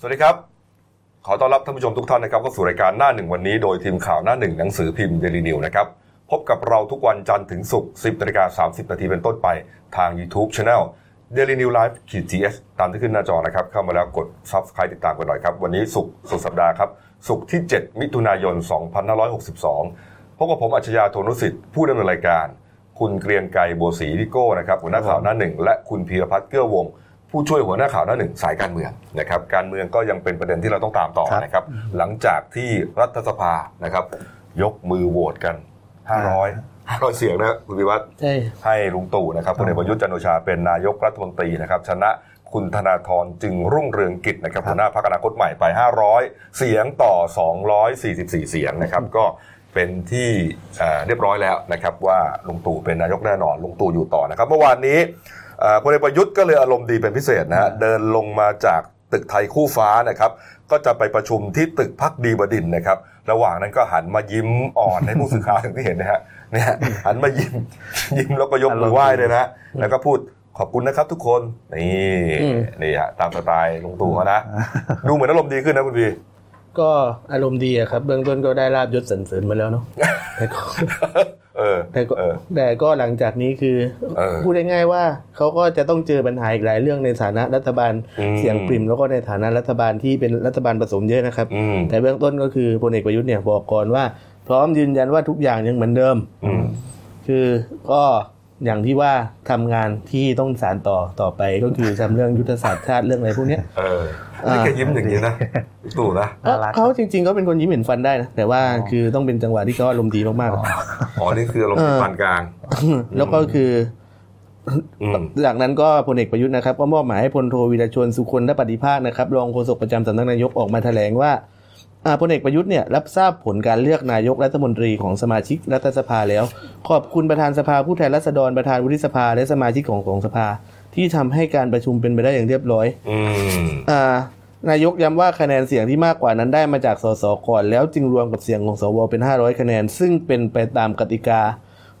สวัสดีครับ ขอต้อนรับท่านผู้ชมทุกท่านนะครับเข้าสู่รายการหน้าหนึ่งวันนี้โดยทีมข่าวหน้าหนึ่งหนังสือพิมพ์เดลินิวส์นะครับ พบกับเราทุกวันจันทร์ถึงศุกร์10นาฬิกา30 นาทีเป็นต้นไปทาง YouTube Channel Daily News Live ขีด GS ตามที่ขึ้นหน้าจอนะครับ เข้ามาแล้วกด Subscribe ติดตามกันหน่อยครับ วันนี้ศุกร์สุดสัปดาห์ครับศุกร์ที่ 7 มิถุนายน 2562 พบกับผมอัจฉริยะโทนุสิทธิ์ผู้ดำเนินรายการ คุณเกรียงไกรบัวศรีดิโก้นะครับหัวหน้าข่าวหน้าหนึ่งและคุณพีรพัฒน์เกื้อวงศ์ ผู้ช่วยหัวหน้าข่าวหน้าหนึ่งสายการเมืองนะครับการเมืองก็ยังเป็นประเด็นที่เราต้องตามต่อนะครับ หลังจากที่รัฐสภานะครับ ยกมือโหวตกัน 500 500 เสียงนะคุณพิวัตรใช่ให้ลุงตู่นะครับพลเอกประยุทธ์จันทร์โอชาเป็นนายกรัฐมนตรีนะครับ ชนะคุณธนาธรจึงรุ่งเรืองกิจนะครับหัวหน้าพรรคอนาคตใหม่ไป 500 เสียงต่อ 244 เสียงนะครับก็เป็นที่เอ่อเรียบร้อยแล้วนะครับว่าลุงตู่เป็นนายกแน่นอนลุงตู่อยู่ต่อนะครับ เมื่อวานนี้เอ่อ พลเอกประยุทธ์ก็เลยอารมณ์ดีเป็นพิเศษนะฮะเดินลงมาจากตึกไทยคู่ฟ้านะครับ ก็จะไปประชุมที่ตึกพักดีบดินทร์นะครับ ระหว่างนั้นก็หันมายิ้มอ่อนให้ผู้สื่อข่าวอย่างที่เห็นนะฮะเนี่ยหันมายิ้มยิ้มแล้วก็ยกมือไหว้เลยนะแล้วก็พูดขอบคุณนะครับทุกคนนี่อืมนี่ฮะตามสไตล์ลุงตู่เขานะ ดูเหมือนอารมณ์ดีขึ้นนะคุณพีก็อารมณ์ดีอะครับ เบื้องต้นก็ได้ลาบยศสรรเสริญมาแล้วเนาะแต่ก็ เออแต่ก็เออแต่ก็หลังจากนี้คือเออพูดง่ายๆว่าเขาก็จะต้องเจอปัญหาอีกหลายเรื่องในฐานะรัฐบาลอืมเสียงปริมแล้วก็ในฐานะรัฐบาลที่เป็นรัฐบาลผสมเยอะนะครับอืมแต่เบื้องต้นก็คือพลเอกประยุทธ์เนี่ยบอกก่อนว่า พร้อมยืนยันว่าทุกอย่างยังเหมือนเดิมอืมคือก็ อย่างที่ว่าทำงานที่ต้องสารต่อต่อไปก็คือทำเรื่องยุทธศาสตร์ชาติเรื่องอะไรพวกเนี้ยเออไม่เคยยิ้มอย่างนี้นะลุงตู่นะเขาเขาจริงๆก็เป็นคนยิ้มเห็นฟันได้นะแต่ว่าคือต้องเป็นจังหวะที่เขาอารมณ์ดีมากๆอะอ๋อนี่คืออารมณ์ปานกลาง แล้วก็คืออืมจากนั้นก็พลเอกประยุทธ์นะครับ ก็มอบหมายให้พลโทวีรชนสุคนทปฏิภาคนะครับรองโฆษกประจำสำนักนายกออกมาแถลงว่าอ่า พลเอกประยุทธ์เนี่ยรับทราบผลการเลือกนายกรัฐมนตรีของสมาชิกรัฐสภาแล้ว ขอบคุณประธานสภาผู้แทนราษฎรประธานวุฒิสภา และสมาชิกของของสภา ที่ทำให้การประชุมเป็นไปได้อย่างเรียบร้อยอืมอ่านายกย้ำว่าคะแนนเสียงที่มากกว่านั้นได้มาจากสสก่อน แล้วจึงรวมกับเสียงของสวเป็น 500 คะแนน ซึ่งเป็นไปตามกติกาพ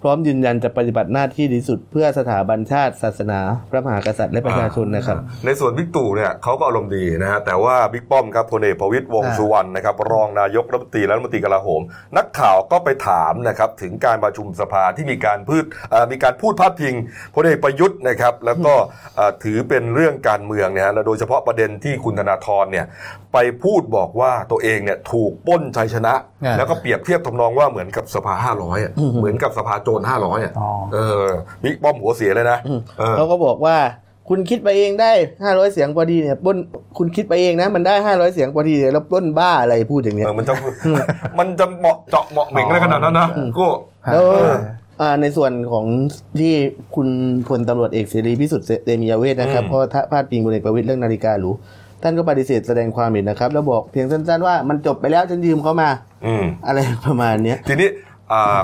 ร้อมยืนยันจะปฏิบัติหน้าที่ดีสุดเพื่อสถาบันชาติ ศาสนา พระมหากษัตริย์และประชาชนนะครับ ในส่วนบิ๊กตู่เนี่ยเขาก็อารมณ์ดีนะฮะแต่ว่าบิ๊กป้อมครับพลเอกประวิตยวงษ์สุวรรณนะครับรองนายกรัฐมนตรีและรัฐมนตรีกลาโหม นักข่าวก็ไปถามนะครับถึงการประชุมสภาที่มีการพูดเอ่อมีการพูดพาดพิงพลเอกประยุทธ์นะครับแล้วก็เอ่อถือเป็นเรื่องการเมืองเนี่ยฮะและโดยเฉพาะประเด็นที่คุณธนาธรเนี่ยไปพูดบอกว่าตัวเองเนี่ยถูกปล้นชัยชนะอ่าแล้วก็เปรียบเทียบทำนองว่าเหมือนกับสภา500อะเหมือนกับสภาโจร500อะอ๋อเออบิ๊กป้อมหัวเสียเลยนะเออเขาก็บอกว่าคุณคิดไปเองได้500เสียงพอดีเนี่ยปล้นคุณคิดไปเองนะ มันได้500เสียงพอดีเนี่ยแล้วปล้นบ้าอะไรพูดอย่างเนี้ยเออมันจะมันจะเหมาะเจาะเหมาะเหม่งอะไรขนาดนั้นนะก็แล้วเอออ่าในส่วนของที่คุณพลตำรวจเอกเสรีพิสุทธิ์เตมียเวทนะครับอืมก็พาดพิงพลเอกประวิตรเรื่องนาฬิกาหรูท่านก็ปฏิเสธแสดงความเห็นนะครับ แล้วบอกเพียงสั้นๆว่ามันจบไปแล้วฉันยืมเขามา อืมอะไรประมาณเนี้ยทีนี้อ่า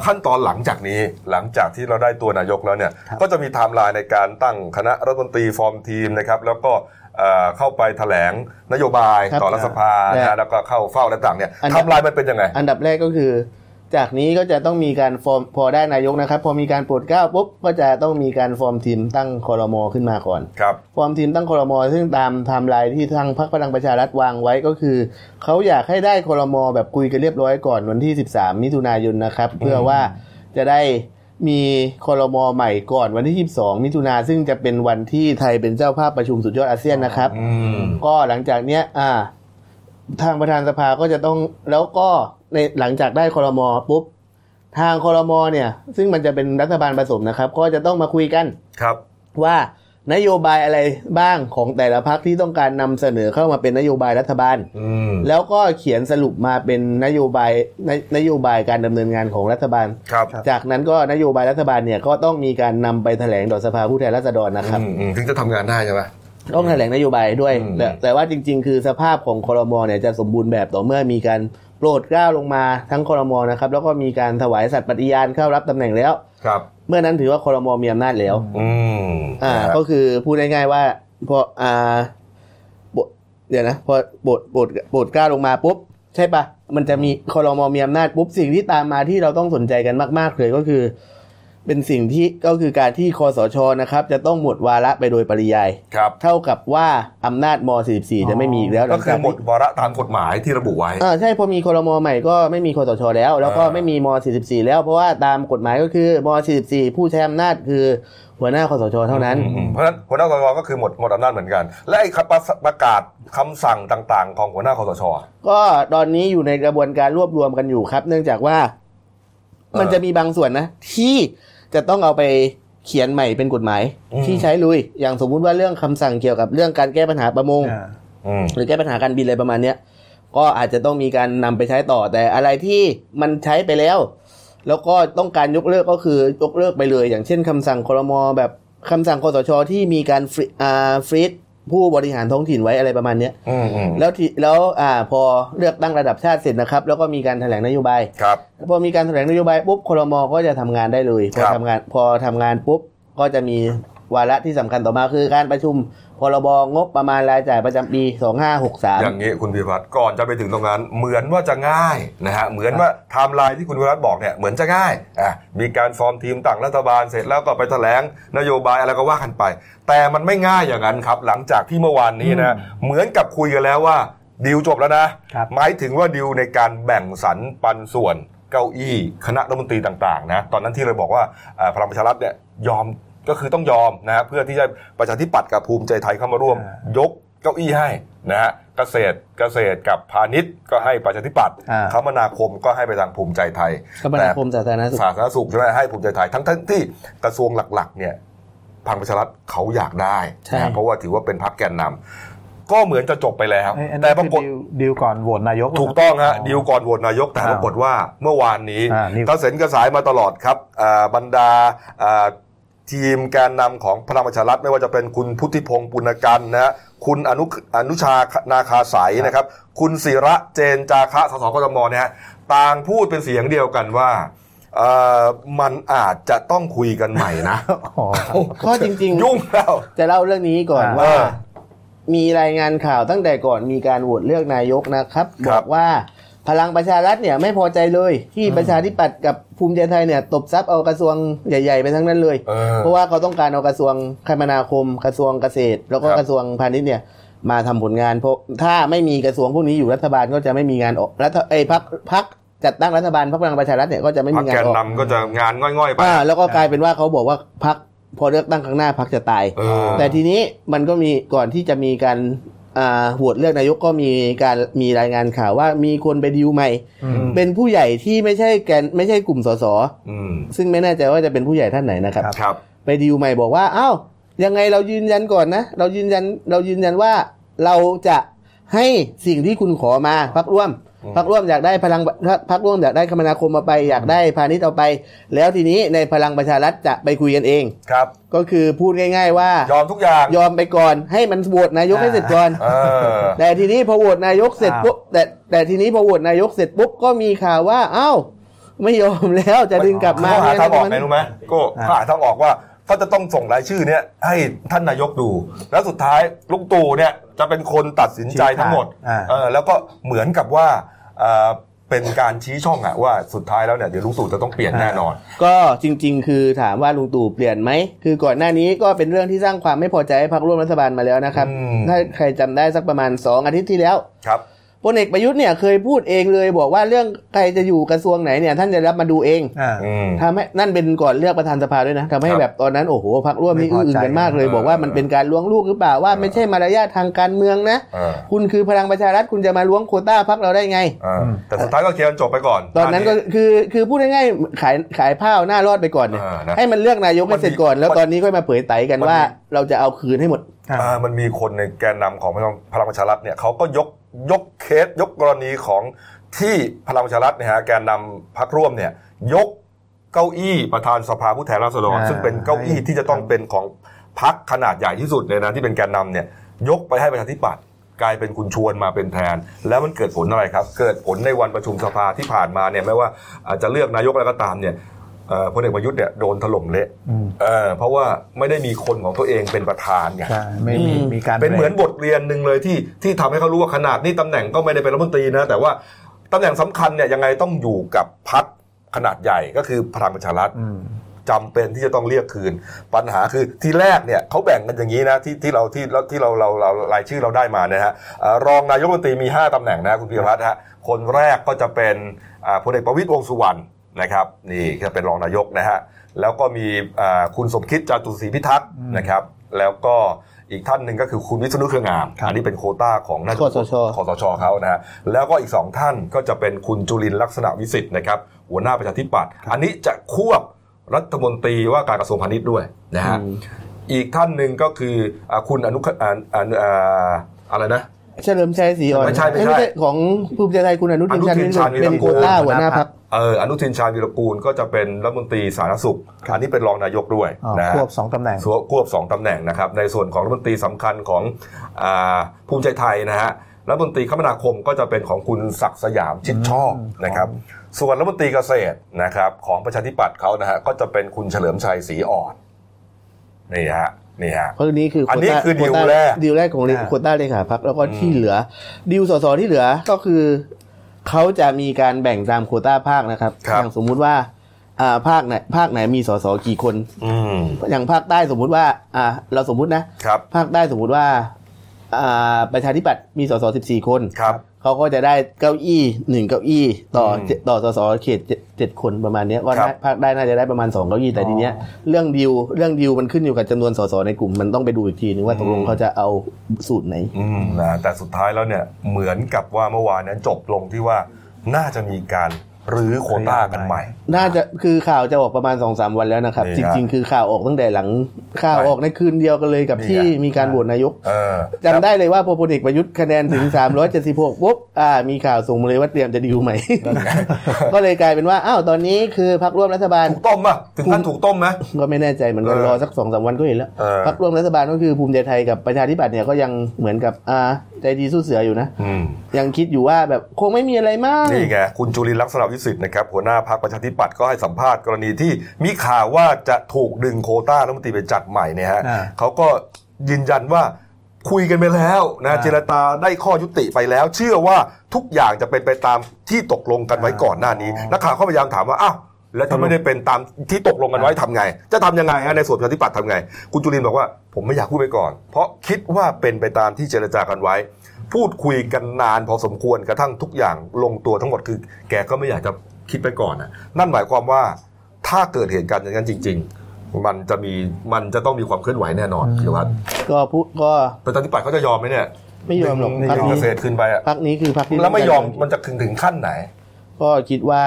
ขั้นตอนหลังจากนี้หลังจากที่เราได้ตัวนายกแล้วเนี่ยครับก็จะมีไทม์ไลน์ในการตั้งคณะรัฐมนตรีฟอร์มทีมนะครับแล้วก็เอ่อเข้าไปแถลงนโยบายครับต่อรัฐสภาและนะแล้วก็เข้าเฝ้าต่างๆเนี่ยออันดับไทม์ไลน์มันเป็นยังไง อันดับแรกก็คือ จากนี้ก็จะต้องมีการฟอร์มพอได้นายกนะครับ พอมีการโปรดเกล้าปุ๊บก็จะต้องมีการฟอร์มทีมตั้งคอรมอขึ้นมาก่อนครับฟอร์มทีมตั้งคอรมอซึ่งตามไทม์ไลน์ที่ทางพรรคพลังประชารัฐวางไว้ก็คือเขาอยากให้ได้คอรมอแบบคุยกันเรียบร้อยก่อนวันที่ 13 มิถุนายนนะครับ เพื่อว่าจะได้มีคอรมอใหม่ก่อนวันที่ 22 มิถุนาซึ่งจะเป็นวันที่ไทยเป็นเจ้าภาพประชุมสุดยอดอาเซียนนะครับอืมก็หลังจากเนี้ยอ่า ทางประธานสภาก็จะต้องแล้วก็ในหลังจากได้คอรมอปุ๊บทางคอรมอเนี่ย ซึ่งมันจะเป็นรัฐบาลผสมนะครับ ก็จะต้องมาคุยกันครับ ว่านโยบายอะไรบ้างของแต่ละพักที่ต้องการนำเสนอเข้ามาเป็นนโยบายรัฐบาลอืมแล้วก็เขียนสรุปมาเป็นนโยบายนนโยบายการดำเนินงานของรัฐบาลครับ จากนั้นก็นโยบายรัฐบาลเนี่ยก็ต้องมีการนำไปแถลงต่อสภาผู้แทนราษฎรนะครับอืมอืมถึงจะทำงานได้ใช่ไหม ต้องแถลงนโยบายด้วยอืมแต่แต่ว่าจริง ๆ คือสภาพของคอรมอเนี่ยจะสมบูรณ์แบบต่อเมื่อมีการโปรดเกล้าลงมาทั้งคอรมอนะครับ แล้วก็มีการถวายสัตย์ปฏิญาณเข้ารับตำแหน่งแล้ว ครับ เมื่อนั้นถือว่าคอรมอมีอำนาจแล้ว อืมอ่านะฮะก็คือพูดง่ายๆว่าพออ่าบทเดี๋ยวนะพอบทบทบทเกล้าลงมาปุ๊บ ใช่ปะมันจะมีคอรมอมีอำนาจปุ๊บสิ่งที่ตามมาที่เราต้องสนใจกันมาก ๆ เลยก็คือ เป็นสิ่งที่ก็คือการที่คอสชนะครับจะต้องหมดวาระไปโดยปริยาย ครับ เท่ากับว่าอำนาจม 44 จะไม่มีอีกแล้วก็คือหมดลังจากที่วาระตามกฎหมายที่ระบุไว้อ่าใช่พอมีครมใหม่ก็ไม่มีคอสชแล้ว แล้วก็อ่าไม่มีม 44 แล้วเพราะว่าตามกฎหมายก็คือม 44 ผู้ใช้อำนาจคือหัวหน้าคอสชเท่านั้นอืมเพราะฉะนั้นหัวหน้าคอสชก็คือหมดหมดอำนาจเหมือนกัน และไอ้คำประประกาศคำสั่งต่างๆ ของหัวหน้าคอสชอะก็ตอนนี้อยู่ในกระบวนการรวบรวมกันอยู่ครับ เนื่องจากว่าออมันจะมีบางส่วนนะที่ จะต้องเอาไปเขียนใหม่เป็นกฎหมายอืมที่ใช้ลุย อย่างสมมุติว่าเรื่องคำสั่งเกี่ยวกับเรื่องการแก้ปัญหาประมงอ่าอืมหรือแก้ปัญหาการบินอะไรประมาณเนี้ยก็อาจจะต้องมีการนำไปใช้ต่อแต่อะไรที่มันใช้ไปแล้ว แล้วก็ต้องการยกเลิกก็คือยกเลิกไปเลย อย่างเช่นคำสั่งครมแบบคำสั่งคอสชที่มีการฟรีอ่าฟรีด ผู้บริหารท้องถิ่นไว้อะไรประมาณเนี้ยอืมอืมแล้วที่แล้วอ่าพอเลือกตั้งระดับชาติเสร็จนะครับ แล้วก็มีการแถลงนโยบายครับพอมีการแถลงนโยบายปุ๊บครมก็จะทำงานได้เลยพคอรับทำงานพอทำงานปุ๊บก็จะมีวาระที่สำคัญต่อมาคือการประชุม พรบงบประมาณรายจ่ายประจำปี 2563 อย่างนี้คุณพิพัฒน์ก่อนจะไปถึงตรงนั้น เหมือนว่าจะง่ายนะฮะเหมือนว่าไทม์ไลน์ที่คุณพิพัฒน์บอกเนี่ยเหมือนจะง่ายอะมีการฟอร์มทีมตั้งรัฐบาลเสร็จแล้วก็ไปแถลงนโยบายอะไรก็ว่ากันไป แต่มันไม่ง่ายอย่างนั้นครับ หลังจากที่เมื่อวานนี้นะเหมือนกับคุยกันแล้วว่าดีลจบแล้วนะครับหมายถึงว่าดีลในการแบ่งสรรปันส่วนเก้าอี้คณะรัฐมนตรีต่างๆนะตอนนั้นที่เราบอกว่าอ่าพลังประชารัฐเนี่ยยอม ก็คือต้องยอมนะฮะเพื่อที่จะประชาธิปัตย์กับภูมิใจไทยเข้ามาร่วมอ่ายกเก้าอี้ให้นะฮะเกษตรเกษตรกับพาณิชย์ก็ให้ประชาธิปัตย์อ่าคมนาคมก็ให้ไปทางภูมิใจไทยคมนาคมสาธารณสุขสาธารณสุขใช่ไหมให้ภูมิใจไทยทั้งทั้งที่กระทรวงหลักๆ เนี่ยพลังประชารัฐเขาอยากได้ใช่นะฮะเพราะว่าถือว่าเป็นพรรคแกนนำก็เหมือนจะจบไปแล้วเอ้ยอันแต่นั้นปรากฏคือดีลดีลก่อนโหวตนายก ถูกต้องฮะอ๋อดีลก่อนโหวตนายกแต่อ่าปรากฏว่าเมื่อวานนี้อ่านี่กระเซ็นกระสายมาตลอดครับอ่าบรรดาอ่า ทีมแกนนำของพลังประชารัฐไม่ว่าจะเป็นคุณพุทธิพงศ์ปุณกันนะฮะคุณอนุอนุชานาคาสายนะครับ คุณศิระเจนจาคะสสกทมเนี่ยฮะต่างพูดเป็นเสียงเดียวกันว่าเอ่อมันอาจจะต้องคุยกันใหม่นะอ๋อก็จริงยุ่งแล้วๆจะเล่าเรื่องนี้ก่อนอ่าว่าเออมีรายงานข่าวตั้งแต่ก่อนมีการโหวตเลือกนายกนะครับครับบอกว่า พลังประชารัฐเนี่ยไม่พอใจเลย ที่ประชาธิปัตย์กับภูมิใจไทยเนี่ยตบซับเอากระทรวงใหญ่ ๆ ไปทั้งนั้นเลยเออเพราะว่าเขาต้องการเอากระทรวงคมนาคม กระทรวงเกษตร แล้วก็ครับกระทรวงพาณิชย์เนี่ยมาทำผลงานเพราะถ้าไม่มีกระทรวงพวกนี้อยู่รัฐบาลก็จะไม่มีงานออกรัฐไอ้ยพักพักจัดตั้งรัฐบาลพรรคพลังประชารัฐเนี่ยก็จะไม่พรมีรคงาแกนนออกนำก็จะงานง่อยๆไปอ่าแล้วก็กลายเป็นว่าเขาบอกว่าพักพอเลือกตั้งครั้งหน้าพักจะตายเออแต่ทีนี้มันก็มีก่อนที่จะมีการอ่า โหวตเลือกนายกก็มีการมีรายงานข่าวว่ามีคนไปดิวใหม่อืมเป็นผู้ใหญ่ที่ไม่ใช่แกนไม่ใช่กลุ่มสสอืมซึ่งไม่แน่ใจว่าจะเป็นผู้ใหญ่ท่านไหนนะครับครับครับไปดิวใหม่บอกว่าอ้าวยังไงเรายืนยันก่อนนะ เรายืนยันเรายืนยันว่าเราจะให้สิ่งที่คุณขอมาพักร่วมอืม พักร่วมอยากได้พลังพักร่วมอยากได้คมนาคมมาไป อยากได้พาณิชย์เอาไป แล้วทีนี้ในพลังประชารัฐจะไปคุยกันเองครับ ก็คือพูดง่าย ๆ ว่ายอมทุกอย่างยอมไปก่อนให้มันโหวตนายกให้เสร็จก่อนเออแต่ทีนี้พอโหวตนายกเสร็จปุ๊บแต่แต่ทีนี้พอโหวตนายกเสร็จปุ๊บก็มีข่าวว่าอ้าวไม่ยอมแล้วจะดึงกลับมาเขาหาทางออกไงเนี่ยรู้ไหมก็อ่าเขาหาทางออกว่าเขาจะต้องส่งรายชื่อเนี้ยให้ท่านนายกดู แล้วสุดท้ายลุงตู่เนี่ยจะเป็นคนตัดสินใจทั้งหมดอ่าเออแล้วก็เหมือนกับว่า เอ่อเป็นการชี้ช่องอะว่าสุดท้ายแล้วเนี่ยเดี๋ยวลุงตู่จะต้องเปลี่ยนแน่นอน ก็จริง ๆ คือถามว่าลุงตู่เปลี่ยนไหมคือก่อนหน้านี้ก็เป็นเรื่องที่สร้างความไม่พอใจให้พรรคร่วมรัฐบาลมาแล้วนะครับอืมถ้าใครจำได้สักประมาณ 2 อาทิตย์ที่แล้วครับ พลเอกประยุทธ์เนี่ยเคยพูดเองเลย บอกว่าเรื่องใครจะอยู่กระทรวงไหนเนี่ยท่านจะรับมาดูเองอ่าอืมทำให้นั่นเป็นก่อนเลือกประธานสภาด้วยนะทำให้ครับแบบตอนนั้นโอ้โหพรรคร่วมนี่ไม่พออื้อใจอึงกันมากเลยเออบอกว่ามันเป็นการล้วงลูกหรือเปล่าว่าไม่ใช่มารยาททางการเมืองนะเออคุณคือพลังประชารัฐคุณจะมาล้วงโควต้าพรรคเราได้ไงเออแต่สุดท้ายก็เคลียร์กันจบไปก่อน ตอนนั้นก็คือคือพูดง่ายๆขายขายผ้าเอาหน้ารอดไปก่อนเนี่ยเออนะให้มันเลือกนายกให้เสร็จก่อน แล้วตอนนี้ค่อยมาเผยไตกันมันมีว่าเราจะเอาคืนให้หมดอ่าอ่ามันมีคนในแกนนำของพลังพลังประชารัฐเนี่ยเขาก็ยก ยกเคสยกกรณีของที่พลังประชารัฐเนี่ยฮะแกนนำพรรคร่วมเนี่ยยกเก้าอี้ประธานสภาผู้แทนราษฎร อ่า ซึ่งเป็นเก้าอี้ที่จะต้องเป็นของพรรคขนาดใหญ่ที่สุดเลยนะที่เป็นแกนนำเนี่ยยกไปให้ประชาธิปัตย์กลายเป็นคุณชวนมาเป็นแทน แล้วมันเกิดผลอะไรครับ เกิดผลในวันประชุมสภาที่ผ่านมาเนี่ยไม่ว่าอาจจะเลือกนายกอะไรก็ตามเนี่ยเอ่อ พลเอกประยุทธ์เนี่ยโดนถล่มเละอืมเออเพราะว่าไม่ได้มีคนของตัวเองเป็นประธานไงใช่ไม่มีอืมมีการเป็นเหมือนบทเรียนหนึ่งเลยที่ที่ทำให้เขารู้ว่าขนาดนี้ตำแหน่งก็ไม่ได้เป็นรัฐมนตรีนะแต่ว่าตำแหน่งสำคัญเนี่ยยังไงต้องอยู่กับพักขนาดใหญ่ก็คือพลังประชารัฐอืมจำเป็นที่จะต้องเรียกคืน ปัญหาคือที่แรกเนี่ยเขาแบ่งกันอย่างนี้นะที่ที่เราที่ที่เราเราเรารายชื่อเราได้มานะฮะเอ่อรองนายกรัฐมนตรีมี 5ตำแหน่งนะคุณพิรพัฒน์ฮะคนแรกก็จะเป็นอ่าพลเอกประวิตรวงษ์สุวรรณ นะครับนี่ก็เป็นรองนายกนะฮะแล้วก็มีอ่าคุณสมคิดจาตุศรีพิทักษ์นะครับแล้วก็อีกท่านหนึ่งก็คือคุณวิษณุเครืองามครับอันนี้เป็นโควต้าของน่าจะคสชคอสชเขานะฮะแล้วก็อีกสองท่านก็จะเป็นคุณจุลินทร์ลักษณะวิสิทธิ์นะครับหัวหน้าประชาธิปัตย์อันนี้จะควบรัฐมนตรีว่าการกระทรวงพาณิชย์ด้วยนะฮะอืมอีกท่านหนึ่งก็คืออ่าคุณอนุคอ่าอ่าอ่าอะไรนะเฉลิมชัยศรีอ่อนไม่ใช่ไม่ใช่เอ้ยของภูมิใจไทยคุณอนุทินอนุทินชาญวีรกูลเป็นโควต้าหัวหน้าพัก เอออนุทินชาญวีรกูลก็จะเป็นรัฐมนตรีสาธารณสุขอันนี้เป็นรองนายกด้วยอ๋อนะฮะควบสองตำแหน่งสวควบสองตำแหน่งนะครับ ในส่วนของรัฐมนตรีสำคัญของอาภูมิใจไทยนะฮะรัฐมนตรีคมนาคมก็จะเป็นของคุณศักดิ์สยามชิดชอบอืมนะครับ ส่วนรัฐมนตรีเกษตรนะครับ ของประชาธิปัตย์เขานะฮะก็จะเป็นคุณเฉลิมชัยศรีอ่อนนี่ฮะนี่ฮะเพราะนี้คืออันนี้โวต้าคือดีลโวต้าแรกดีลแรกของเลอ่าโควต้าเลขาพักแล้วก็อืมที่เหลือดีลสสที่เหลือก็คือ เขาจะมีการแบ่งตามโควต้าภาคนะครับครับ อย่างสมมุติว่าอ่าภาคไหนภาคไหนมีสสกี่คนอืมอย่างภาคใต้สมมุติว่า อ่า เราสมมุตินะครับภาคใต้สมมุติว่า อ่าประชาธิปัตย์มีสสสิบสี่คนครับ เขาก็จะได้เก้าอี้หนึ่งเก้าอี้ต่ออมเจ็ดต่อสสเขตเจ็ดเจ็ดคนประมาณเนี้ยก็ครับได้ภาคได้น่าจะได้ประมาณสองเก้าอี้แต่ทีเนี้ยเรื่องดิวเรื่องดิวมันขึ้นอยู่กับจำนวนสสในกลุ่มมันต้องไปดูอีกทีนึงว่าตกลงเขาจะเอาสูตรไหนอืมนะแต่สุดท้ายแล้วเนี่ยเหมือนกับว่าเมื่อวานนั้นจบลงที่ว่าน่าจะมีการ รื้อโควต้ากันใหม่ น่าจะคือข่าวจะออกประมาณสองสามวันแล้วนะครับนี่จฮะริง ๆ คือข่าวออกตั้งแต่หลังข่าวออกในคืนเดียวกันเลยกับนี่ที่ไงมีการโหวตนายกเออจำได้เลยว่าพอพลเอกประยุทธ์คะแนนถึง 376ปุ๊บอ่ามีข่าวส่งมาเลยว่าเตรียมจะดิวใหม่ ก็เลยกลายเป็นว่าอ้าวตอนนี้คือพรรคร่วมรัฐบาลถูกต้มป่ะถึงขั้นถูกต้มไหมก็ไม่แน่ใจเหมือนกันเออรอสักสองสามวันก็เห็นแล้วเออพรรคร่วมรัฐบาลก็คือภูมิใจไทยกับประชาธิปัตย์เนี่ยก็ยังเหมือนกับอ่าใจดีสู้เสืออยู่นะอืมยังคิดอยู่ว่าแบบคงไม่มีอะไรมากนี่ไงคุณจุลินทร์ลักษณะวิสิทธิ์นะครับหัวหน้าพรรคประชาธิปัตย์ก็ให้สัมภาษณ์กรณีที่มีข่าวว่าจะถูกดึงโควต้ารัฐมนตรีไปจัดใหม่เนี่ยฮะอ่าเขาก็ยืนยันว่าคุยกันไปแล้วนะอ่าเจรตาได้ข้อยุติไปแล้ว เชื่อว่าทุกอย่างจะเป็นไปตามที่ตกลงกันไว้ก่อนหน้านี้อ๋อนักข่าวเขาพยายามถามว่าอ้าวแล้วถ้าไม่ได้เป็นตามที่ตกลงกันไว้ทำไง จะทำยังไงฮะในส่วนประชาธิปัตย์ทำไง คุณจุลินทร์บอกว่าผมไม่อยากพูดไปก่อน เพราะคิดว่าเป็นไปตามที่เจรจากันไว้ พูดคุยกันนานพอสมควรกระทั่งทุกอย่างลงตัวทั้งหมดคือ แกก็ไม่อยากจะคิดไปก่อนนะนั่นหมายความว่าถ้าเกิดเหตุการณ์อย่างนั้นจริง ๆ มันจะมีมันจะต้องมีความเคลื่อนไหวแน่นอนหรือว่าก็พูดก็ประชาธิปัตย์เขาจะยอมไหมเนี่ยไม่ยอมหรอกดึงพรรคดึงนี้เกษตรขึ้นไปอะพรรคนี้คือพรรคที่แล้วไม่ยอมมันจะถึงถึงขั้นไหน ก็คิดว่า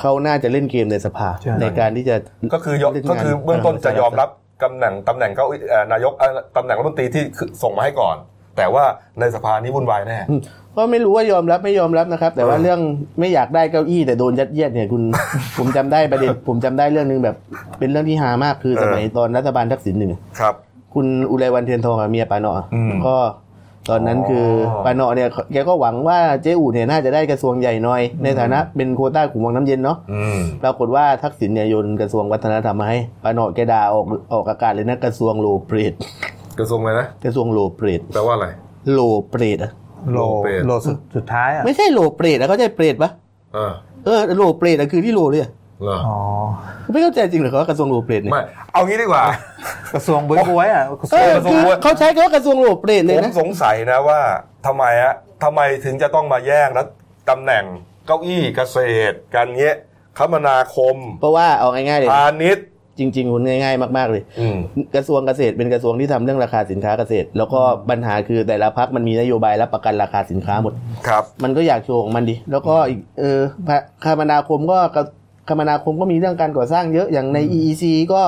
เขาน่าจะเล่นเกมในสภาใช่ในการที่จะก็คือยอมเล่นงานก็คือเบื้องต้นจะยอมรับตำแหน่งตำแหน่งเก้าอี้เอ่อนายกเอ่อตำแหน่งรัฐมนตรีที่คือส่งมาให้ก่อน แต่ว่าในสภานี้วุ่นวายแน่ก็ไม่รู้ว่ายอมรับไม่ยอมรับนะครับ แต่ว่าเออเรื่องไม่อยากได้เก้าอี้แต่โดนยัดเยียดเนี่ยคุณ ผมจำได้ประเด็นผมจำได้เรื่องหนึงแบบ เป็นเรื่องที่ฮามากคือสมัยตอนรัฐบาลทักษิณหนึ่งครับ คุณอุไรวันเทียนทองกับเมียปาเนาะอืมก็ตอนนั้นคือออปาเนาะเนี่ยแกก็หวังว่าเจ๊อู่เนี่ยน่าจะได้กระทรวงใหญ่หน่อย ในฐานะเป็นโควต้าขุมวังน้ำเย็นเนาะอืมปรากฏว่าทักษิณเนี่ยโยนกระทรวงวัฒนธรรมมาให้ปาเนาะแกด่าออกออกอากาศเลยนะกระทรวงโลเปรต กระทรวงอะไรนะกระทรวงโลเปรตแปลว่าอะไร โลเปรตอะโลโลเปรตโลสุดสุดท้ายอะไม่ใช่โลเปรตอะเขาใช่เปรตปะเออเออโลเปรตอะคือที่โลเลยอะเหรออ๋อไม่เข้าใจจริงเหรอเขาว่ากระทรวงโลเปรตเนี่ยไม่เอางี้ดีกว่า กระทรวงบวยบวยๆอะกระทรเอวงอคือเขาใช้คำว่ากระทรวงโลเปรตเลยผมนะสงสัยนะว่าทำไมอะทำไมถึงจะต้องมาแย่งแล้วตำแหน่งเก้าอี้เกษตรการเงี้ยคมนาคม เพราะว่าเอาง่ายๆเลยพาณิชย์ จริง ๆ คุณง่าย ๆ มาก ๆ เลยอืมกระทรวงเกษตรเป็นกระทรวงที่ทำเรื่องราคาสินค้าเกษตร แล้วก็ปัญหาคือแต่ละพักมันมีนโยบายรับประกันราคาสินค้าหมดครับ มันก็อยากโชว์ของมันดิแล้วก็อีกเออพะคมนาคมก็กระคมนาคมก็มีเรื่องการก่อสร้างเยอะอย่างใน EEC ก็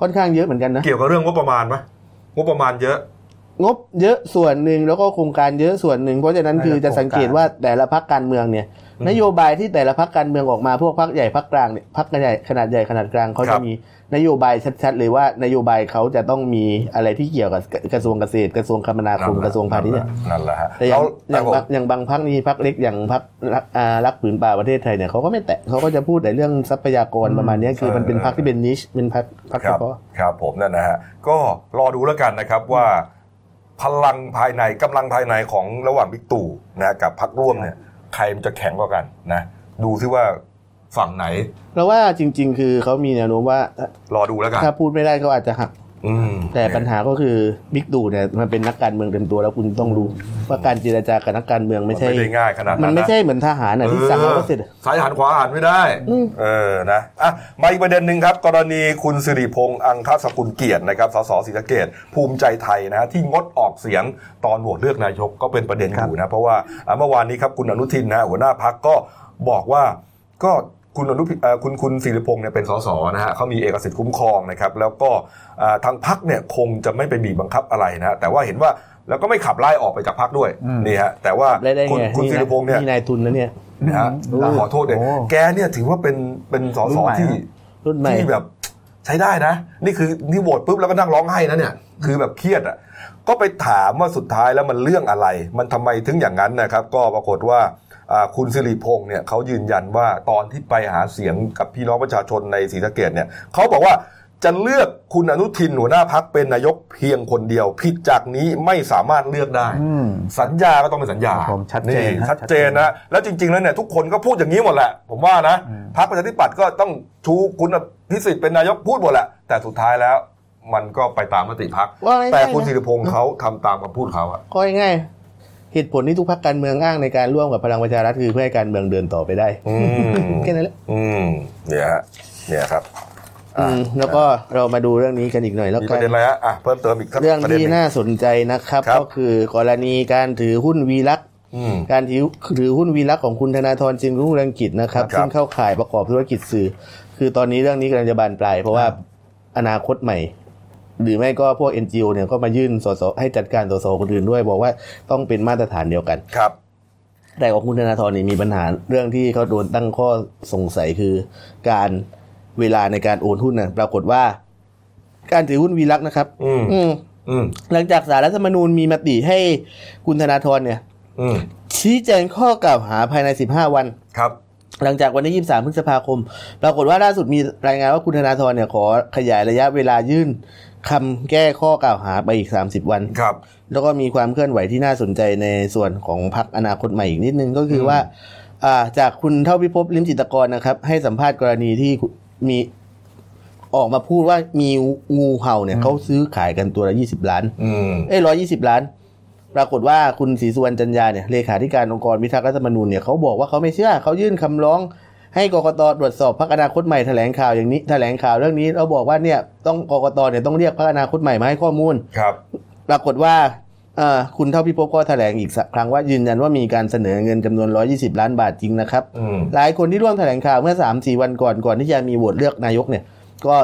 ค่อนข้างเยอะเหมือนกันนะเกี่ยวกับเรื่องงบประมาณไหมงบประมาณเยอะ งบเยอะส่วนหนึ่งแล้วก็โครงการเยอะส่วนหนึ่งเพราะฉะนั้นคือจะสังเกตว่าแต่ละพักการเมืองเนี่ยนโยบายที่แต่ละพักการเมืองออกมาพวกพักใหญ่พักกลางเนี่ยพักใหญ่ขนาดใหญ่ขนาดกลางเขาครัจะบมี นโยบายชัดๆเลยว่านโยบายเขาจะต้องมีอะไรที่เกี่ยวกับกระทรวงเกษตร กระทรวงคมนาคมกระทรวงพาณิชย์เนี่ยนั่นแหละฮะแต่อย่างอแล้ย่างวบางอย่างบางพักนี่พักเล็กอย่างพักรักอ่ารักผืนป่าประเทศไทยเนี่ยเขาก็ไม่แตะเขาก็จะพูดแต่เรื่องทรัพยากรประมาณเนี้ยคือมันเป็นพักที่เป็นนิชเป็นพักพักคเฉรับพาะครับผมนั่นนะฮะก็รอดูแล้วกันนะครับว่าพลังภายในกำลังภายในของระหว่างบิ๊กตู่นะกับพรรคร่วมเนี่ยใครมันจะแข็งกว่ากันนะดูซิว่า ฝั่งไหน เราว่าจริง ๆ คือเขามีแนวโน้มว่ารอดูแล้วกันถ้าพูดไม่ได้เขาอาจจะหักอืมแต่ปัญหาก็คือบิ๊กตู่เนี่ยมันเป็นนักการเมืองเต็มตัวแล้วคุณต้องรู้ ว่าการเจรจากับนักการเมืองไม่ใช่ไม่ได้ง่ายขนาดนั้นมันไม่นะใช่เหมือนทหารน่ะที่สั่งแล้วก็เสร็จซ้ายหันขวาหันไม่ได้เออนะอะมาอีกประเด็นหนึ่งครับ กรณีคุณสิริพงษ์อังคสกุลเกียรตินะครับสสศรีสะเกดภูมิใจไทยนะฮะที่งดออกเสียงตอนโหวตเลือกนายกก็เป็นประเด็นอยู่นะเพราะว่าอะเมื่อวานนี้ครับคุณอนุทินนะหัวหน้าพักก็บอกว่าก็ คุณอนุพิเอ่อคุณคุณสิริพงษ์เนี่ยเป็นสสนะฮะเขามีเอกสิทธิ์คุ้มครองนะครับแล้วก็อ่าทางพักเนี่ยคงจะไม่ไปบีบบังคับอะไรนะฮะแต่ว่าเห็นว่าแล้วก็ไม่ขับไล่ออกไปจากพักด้วยอืมนี่ฮะแต่ว่าได้ได้คุณไงคุณนี่สิริพงษ์เนี่ยนี่นายทุนนะเนี่ยนะฮะอืมขอโทษเลยโอ้แกเนี่ยถือว่าเป็นเป็นสรุ่สนใหม่ที่นะรุ่นใหม่ที่แบบใช้ได้นะ นี่คือนี่โหวตปุ๊บแล้วก็นั่งร้องไห้นะเนี่ยคือแบบเครียดอะก็ไปถามว่าสุดท้ายแล้วมันเรื่องอะไร มันทำไมถึงอย่างนั้นนะครับ ก็ปรากฏว่าอ่า คุณสิริพงษ์เนี่ยเขายืนยันว่าตอนที่ไปหาเสียงกับพี่น้องประชาชนในศรีสะเกดเนี่ยเขาบอกว่าจะเลือกคุณอนุทินหัวหน้าพักเป็นนายกเพียงคนเดียว ผิดจากนี้ไม่สามารถเลือกได้อืมสัญญาก็ต้องเป็นสัญญาผมชัดเจนนะชัดเจนนะ แล้วจริง ๆ แล้วเนี่ยทุกคนก็พูดอย่างนี้หมดแหละ ผมว่านะอืมพรรคประชาธิปัตย์ก็ต้องชูคุณพิสิทธิ์เป็นนายกพูดหมดแหละ แต่สุดท้ายแล้ว มันก็ไปตามมติพรรคว่าง่ายๆแต่คุณนะสิริพงษ์เขาทำตามคำพูดเขาอะก็ง่ายๆ เหตุผลที่ทุกพรรคการเมืองอ้างในการร่วมกับพลังประชารัฐคือเพื่อให้การเมืองเดินต่อไปได้อืมแค่นั้นแหละอืมเนี่ยฮะเนี่ยครับอืมแล้วก็เรามาดูเรื่องนี้กันอีกหน่อยแล้วมีปกัระนเด็นอะไรฮะอะเพิ่มเติมอีกสักเรื่องประเด็นที่หนึ่งน่าสนใจนะครับครับ ก็คือกรณีการถือหุ้นวีลักษณ์อืมการถือถือหุ้นวีลักษณ์ของคุณธนาธรจึงรุ่งเรืองกิจนะครับครับซึ่งเข้าข่ายประกอบธุรกิจสื่อ คือตอนนี้เรื่องนี้กำลังจะบานปลายเพราะว่าอนาคตใหม่ หรือไม่ก็พวก NGO เนี่ยก็มายื่นสสให้จัดการสสคนอื่นด้วย บอกว่าต้องเป็นมาตรฐานเดียวกันครับ แต่ของคุณธนาธรนี่มีปัญหาเรื่องที่เขาโดนตั้งข้อสงสัยคือการเวลาในการโอนหุ้นนะปรากฏว่า การถือหุ้นวีลักษณ์นะครับอืมอืม อืมหลังจากสารรัฐธรรมนูญมีมติให้คุณธนาธรเนี่ยอืมชี้แจงข้อกล่าวหาภายใน 15 วันครับ หลังจากวันที่ 23 พฤษภาคม ปรากฏว่าล่าสุดมีรายงานว่าคุณธนาธรเนี่ยขอขยายระยะเวลายื่น คำแก้ข้อกล่าวหาไปอีก 30 วัน ครับ แล้วก็มีความเคลื่อนไหวที่น่าสนใจในส่วนของพรรคอนาคตใหม่อีกนิดนึงก็คือว่าอ่าจากคุณเท่าพิภพลิมจิตรกรนะครับ ให้สัมภาษณ์กรณีที่มีออกมาพูดว่ามีงูเห่าเนี่ยเขาซื้อขายกันตัวละ20ล้านอืมเอ้ร้อยยี่สิบล้าน ปรากฏว่าคุณศรีสุวรรณจันยาเนี่ยเลขาธิการองค์กรพิทักษ์รัฐธรรมนูญเนี่ยเขาบอกว่าเขาไม่เชื่อเขายื่นคำร้อง ให้กกตตรวจสอบพรรคอนาคตใหม่แถลงข่าวอย่างนี้แถลงข่าวเรื่องนี้เราบอกว่าเนี่ยต้องกกตเนี่ยต้องเรียกพรรคอนาคตใหม่มาให้ข้อมูลครับ ปรากฏว่าเอ่อคุณเท่าพิภพก็แถลงอีกสักครั้งว่ายืนยันว่ามีการเสนอเงินจำนวน 120 ล้านบาทจริงนะครับอืมหลายคนที่ร่วมแถลงข่าวเมื่อ 3-4 วันก่อนก่อนที่จะมีโหวตเลือกนายกเนี่ย ก็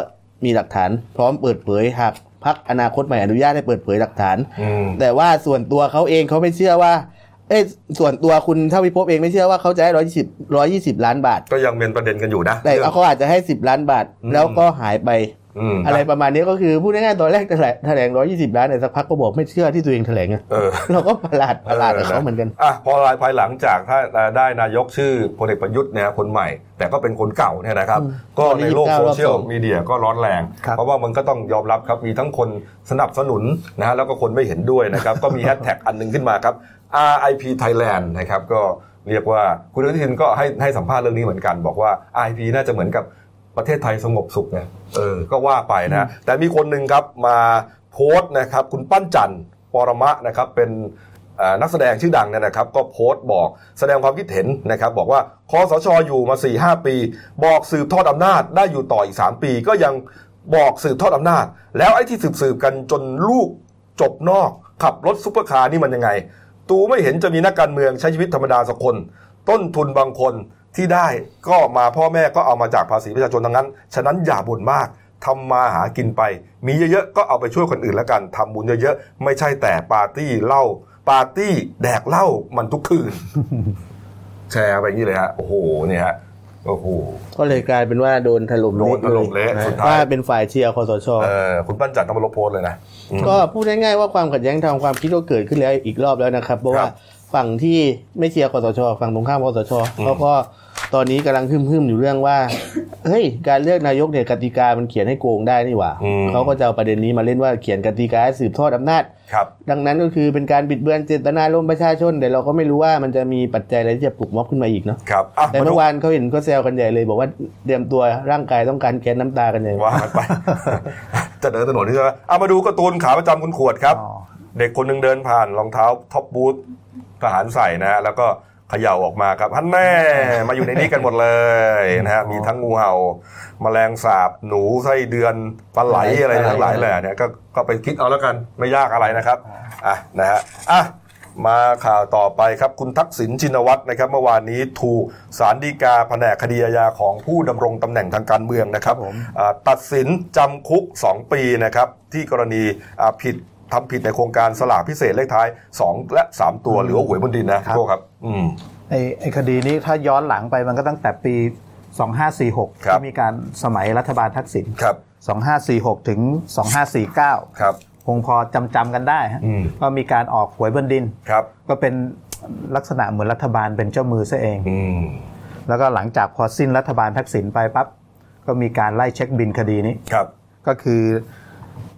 มีหลักฐานพร้อมเปิดเผยหากพักอนาคตใหม่อนุญาตให้เปิดเผยหลักฐานอืมแต่ว่าส่วนตัวเขาเองเขาไม่เชื่อว่า เอ้ยส่วนตัวคุณเท่าพิภพเองไม่เชื่อว่าเขาจะให้ร้อยยี่สิบร้อยี่สิบล้านบาท ก็ยังเป็นประเด็นกันอยู่นะแต่เขาอาจจะให้สิบล้านบาทอืมแล้วก็หายไปอืมอะไรประมาณนี้ก็คือพูดง่ายๆตอนแรกแถลงแถลงร้อยี่สิบล้านเนี่ยสักพักก็บอกไม่เชื่อที่ตัวเองแถลงอะเออเราก็ประหลาดประหลาดกับเขาเหมือนกันอะพอภายหลังจากถ้าได้นายกชื่อพลเอกประยุทธ์เนี่ยคนใหม่ แต่ก็เป็นคนเก่าเนี่ยนะครับอืมก็ในโลก29โซเชียลรอบสองมีเดียก็ร้อนแรงครับเพราะว่ามันก็ต้องยอมรับครับมีทั้งคนสนับสนุนนะฮะแล้วก็คนไม่เห็นด้วยนะครับ ก็มีแฮชแท็กอันหนึงขึ้นมาครับ RIP Thailand นะครับก็เรียกว่าคุณอนุทินก็ให้ให้สัมภาษณ์เรื่องนี้เหมือนกัน บอกว่า RIP น่าจะเหมือนกับประเทศไทยสงบสุขไงเออก็ว่าไปนะแต่มีคนหนึ่งครับมาโพสต์นะครับคุณปั้นจันทร์ปรมะนะครับเป็นนักแสดงชื่อดังเนี่ยนะครับ ก็โพสต์บอกแสดงความคิดเห็นนะครับ บอกว่าคสชอยู่มา4-5ปี บอกสืบทอดอำนาจได้อยู่ต่ออีก 3 ปี ก็ยังบอกสืบทอดอำนาจ แล้วไอ้ที่สืบสืบกันจนลูกจบนอก ขับรถซุปเปอร์คาร์นี่มันยังไง ตูไม่เห็นจะมีนักการเมืองใช้ชีวิตธรรมดาสักคน ต้นทุนบางคนที่ได้ก็มาพ่อแม่ก็เอามาจากภาษีประชาชนทั้งนั้น ฉะนั้นอย่าบ่นมากทำมาหากินไป มีเยอะๆก็เอาไปช่วยคนอื่นแล้วกันทำบุญเยอะๆไม่ใช่แต่ปาร์ตี้เหล้าปาร์ตี้แดกเหล้ามันทุกคืน แชร์ไปอย่างนี้เลยฮะโอ้โหเนี่ยฮะ โอ้โหก็เลยกลายเป็นว่าโดนถล่มโดนถล่มเละนะสุดท้ายว่าเป็นฝ่ายเชียร์คอสชเออคุณปั้นจันทร์ต้องมาลบโพสต์เลยนะอืมก็พูดง่ายๆว่าความขัดแย้งทางความคิดก็เกิดขึ้นแล้วอีกรอบแล้วนะครับเพราะว่าครับฝั่งที่ไม่เชียร์คสช ฝั่งตรงข้ามคสชเขาก็ ตอนนี้กำลังฮึ่มๆอยู่เรื่องว่าเฮ้ยการเลือกนายกเนี่ยกติกามันเขียนให้โกงได้นี่หว่าอืมเขาก็จะเอาประเด็นนี้มาเล่นว่าเขียนกติกาให้สืบทอดอำนาจครับ ดังนั้นก็คือเป็นการบิดเบือนเจตนารมณ์ประชาชนแต่เราก็ไม่รู้ว่ามันจะมีปัจจัยอะไรที่จะปลุกม็อบขึ้นมาอีกเนาะครับอะแต่มาดูเมื่อวานเขาเห็นก็แซวกันใหญ่เลย บอกว่าเตรียมตัวร่างกายต้องการแก๊สน้ำตากันใหญ่ว่ากันไปจะเดินถนนนี่ใช่ไหมเอามาดูการ์ตูนขาประจำคุณขวดครับอ๋อเด็กคนหนึ่งเดินผ่านรองเท้าท็อปบูททหารใส่นะฮะแล้วก็ เขย่าออกมาครับฮันแน่มาอยู่ในนี้กันหมดเลยนะฮะมีทั้งงูเห่าแมลงสาบหนูไส้เดือนปลาไหลอะไรทั้งหลายแหละเนี่ยก็ก็ไปคิดเอาแล้วกันไม่ยากอะไรนะครับอะนะฮะอะมาข่าวต่อไปครับคุณทักษิณชินวัตรนะครับ เมื่อวานนี้ถูกสารดีกาแผนกคดีอาญาของผู้ดำรงตำแหน่งทางการเมืองนะครับครับผมอ่าตัดสินจำคุก 2 ปีนะครับที่กรณีอ่าผิด ทำผิดในโครงการสลากพิเศษเลขท้าย 2 และ 3 ตัวหรือว่าหวยบนดินนะครับโทษครับอืมไอ้ไอ้คดีนี้ถ้าย้อนหลังไปมันก็ตั้งแต่ปี 2546ครับที่มีการสมัยรัฐบาลทักษิณครับ2546 ถึง 2549 ครับคงพอจำจำกันได้ฮะอืมก็มีการออกหวยบนดินครับ ก็เป็นลักษณะเหมือนรัฐบาลเป็นเจ้ามือซะเองอืมแล้วก็หลังจากพอสิ้นรัฐบาลทักษิณไปปั๊บก็มีการไล่เช็คบินคดีนี้ครับ ก็คือ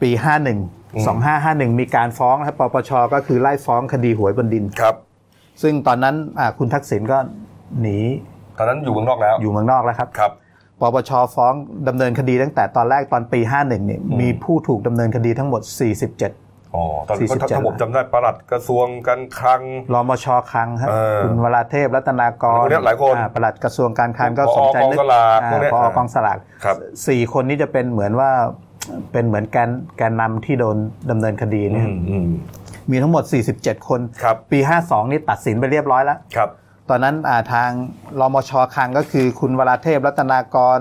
ปี 51 2551 มีการฟ้องนะครับปปชก็คือไล่ฟ้องคดีหวยบนดินครับ ซึ่งตอนนั้นอ่าคุณทักษิณก็หนี ตอนนั้นอยู่เมืองนอกแล้ว อยู่เมืองนอกแล้วครับครับปปชฟ้องดำเนินคดีตั้งแต่ตอนแรกตอนปี 51เนี่ยมีผู้ถูกดำเนินคดีทั้งหมด 47 อ๋อตอนนี้ก็47ถ้าผมจำได้ประหลัดกระทรวงการคลังรมชคลังครับเออคุณวราเทพรัตนากรพวกเนี้ยหลายคนอ่ปลัดกระทรวงการคลังก็ผอสมใจนึกกองสลากอ่าพวกเนี้ยพอกองสลากครับสี่คนนี้จะเป็นเหมือนว่าเป็นเหมือนแกนแกนนำที่โดนดำเนินคดีอืเนี่ยมอืมมีทั้งหมด 47 คนครับปี 52 นี่ตัดสินไปเรียบร้อยแล้วครับตอนนั้นอ่าทางรมชคลังก็คือคุณวราเทพรัตนากร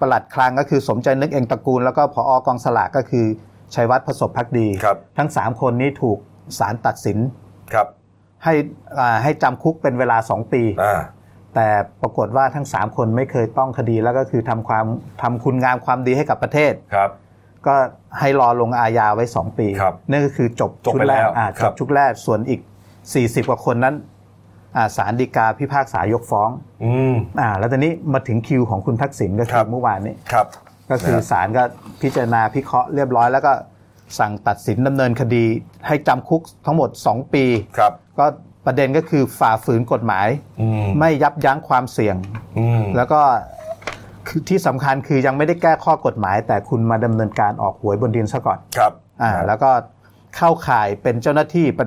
ปลัดคลังก็คือสมใจนึกเองตระกูล แล้วก็ผอกองสลากก็คือ ชัยวัฒน์ประสบพักดีครับทั้ง 3 คนนี้ถูกศาลตัดสินครับให้อ่าให้จำคุกเป็นเวลา 2 ปีอ่าแต่ปรากฏว่าทั้ง 3 คนไม่เคยต้องคดีแล้วก็คือทำความทำคุณงามความดีให้กับประเทศครับ ก็ให้รอลงอาญาไว้ 2 ปีครับนั่นก็คือจบจบชุดไปแรกแล้วอ่าคจรับบชุดแรกส่วนอีก 40 กว่าคนนั้นอ่าศาลฎีกาพิพากษายกฟ้องอืมอ่าแล้วตอนนี้มาถึงคิวของคุณทักษิณก็คคืรัอบเมื่อวานนี้ครับ ก็คือนะฮะศาลก็พิจารณาพิเคราะห์เรียบร้อย แล้วก็สั่งตัดสินดำเนินคดี ให้จำคุกทั้งหมด 2 ปีครับ ก็ประเด็นก็คือฝ่าฝืนกฎหมายอืมไม่ยับยั้งความเสี่ยงอืมแล้วก็คือที่สำคัญคือยังไม่ได้แก้ข้อกฎหมาย แต่คุณมาดำเนินการออกหวยบนดินซะก่อน ครับ อ่า แล้วก็เข้าข่ายเป็นเจ้าหน้าที่ปะ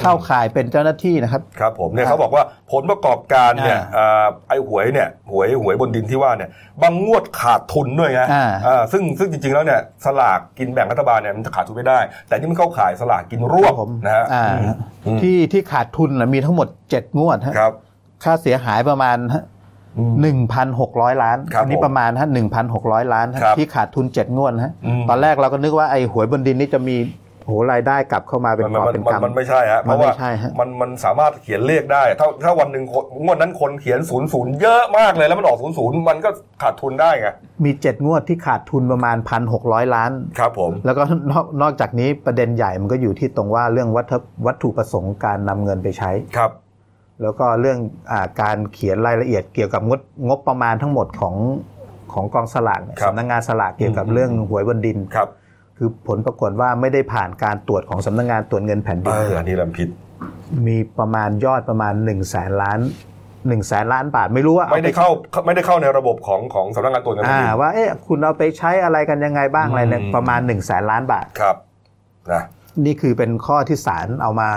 เข้าข่ายเป็นเจ้าหน้าที่นะครับ ครับผมเนี่ยเขาบอกว่าผลประกอบการเนี่ยอ่าอ่าไอ้หวยเนี่ยหวยหวยบนดินที่ว่าเนี่ยบางงวดขาดทุนด้วยไงอ่าอ่าซึ่งซึ่งจริง ๆ แล้วเนี่ยสลากกินแบ่งรัฐบาลเนี่ยมันจะขาดทุนไม่ได้ แต่นี่มันเข้าขายสลากกินรวบผมนะฮะอ่าอืมที่ที่ขาดทุนน่ะมีทั้งหมดเจ็ดงวดฮะครับค่าเสียหายประมาณอืมหนึ่งพันหกร้อยล้านครับอันี้ผมประมาณฮะหนึ่งพันหกร้อยล้านฮะครับที่ขาดทุนเจ็ดงวดฮะอืมตอนแรกเราก็นึกว่าไอ้หวยบนดินนี่จะมี โหรายได้กลับเข้ามาเป็นมันกอบมันเป็นมันกำมันไม่ใช่ฮะเพมันราะไม่ว่าใช่ฮะมันมันสามารถเขียนเลขได้ ถ้าถ้าวันหนึ่งคนงวดนั้นคนเขียนศูนย์ศูนย์เยอะมากเลยแล้วมันออกศูนย์ศูนย์มันก็ขาดทุนได้ไงมีเจ็ดงวดที่ขาดทุนประมาณพันหกร้อยล้านครับผมแล้วก็นอกนอกจากนี้ประเด็นใหญ่มันก็อยู่ที่ตรงว่าเรื่องวัตถุวัตถุประสงค์การนำเงินไปใช้ครับแล้วก็เรื่องอาการเขียนรายละเอียดเกี่ยวกับงบงบประมาณทั้งหมดของของกองสลากเนี่ยครับสำนักงานสลากเกี่ยวกับอืมเรื่องหวยบนดินครับ คือผลปรากฏว่าไม่ได้ผ่านการตรวจของสำนักงานตรวจเงินแผ่นเอดินออันนี้ลำผิดมีประมาณยอดประมาณ1นึ่งแสนล้าน1นึ่งแสนล้านบาทไม่รู้ว่าไม่ได้เข้าไม่ได้เข้าในระบบของของสำนักงานตรวจเงินแผ่อ่านดินว่าเอ๊ะคุณเอาไปใช้อะไรกันยังไงบ้างอะไรเนี่ยอืมประมาณ1นึ่งแสนล้านบาทครับนะนี่คือเป็นข้อที่ศาลเอามา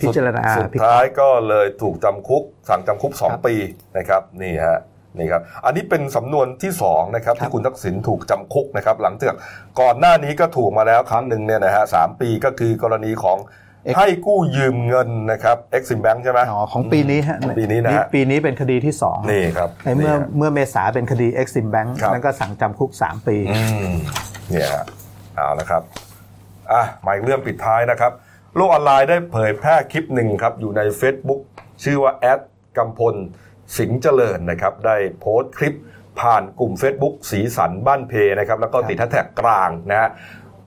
พิจารณาสุดพิเคท้าราะยห์ก็เลยถูกจำคุกสั่งจำคุกครับ2ปีนะครับนี่ฮะ นี่ครับ อันนี้เป็นสำนวนที่2นะครับครับที่คุณทักษิณถูกจำคุกนะครับหลังจากก่อนหน้านี้ก็ถูกมาแล้วครั้งหนึ่งเนี่ยนะฮะสามปีก็คือกรณีของให้กู้ยืมเงินนะครับ Exim Bank ใช่ไหมอ๋อของปีนี้ฮะของปีนี้นะฮะปีนี้เป็นคดีที่สองนี่ครับไอ้เมื่อนี่ฮะเมื่อเมษาเป็นคดี Exim Bank ครับนั่นก็สั่งจำคุก 3 ปีอืมเนี่ยฮะเอาละครับอะมาอีกเรื่องปิดท้ายนะครับ โลกออนไลน์ได้เผยแพร่คลิปหนึ่งครับ อยู่ใน Facebook ชื่อว่าแอดกำพล สิงห์เจริญนะครับ ได้โพสต์คลิปผ่านกลุ่ม Facebook สีสันบ้านเพนะครับ แล้วก็ติดแฮชแท็กกลางนะฮะ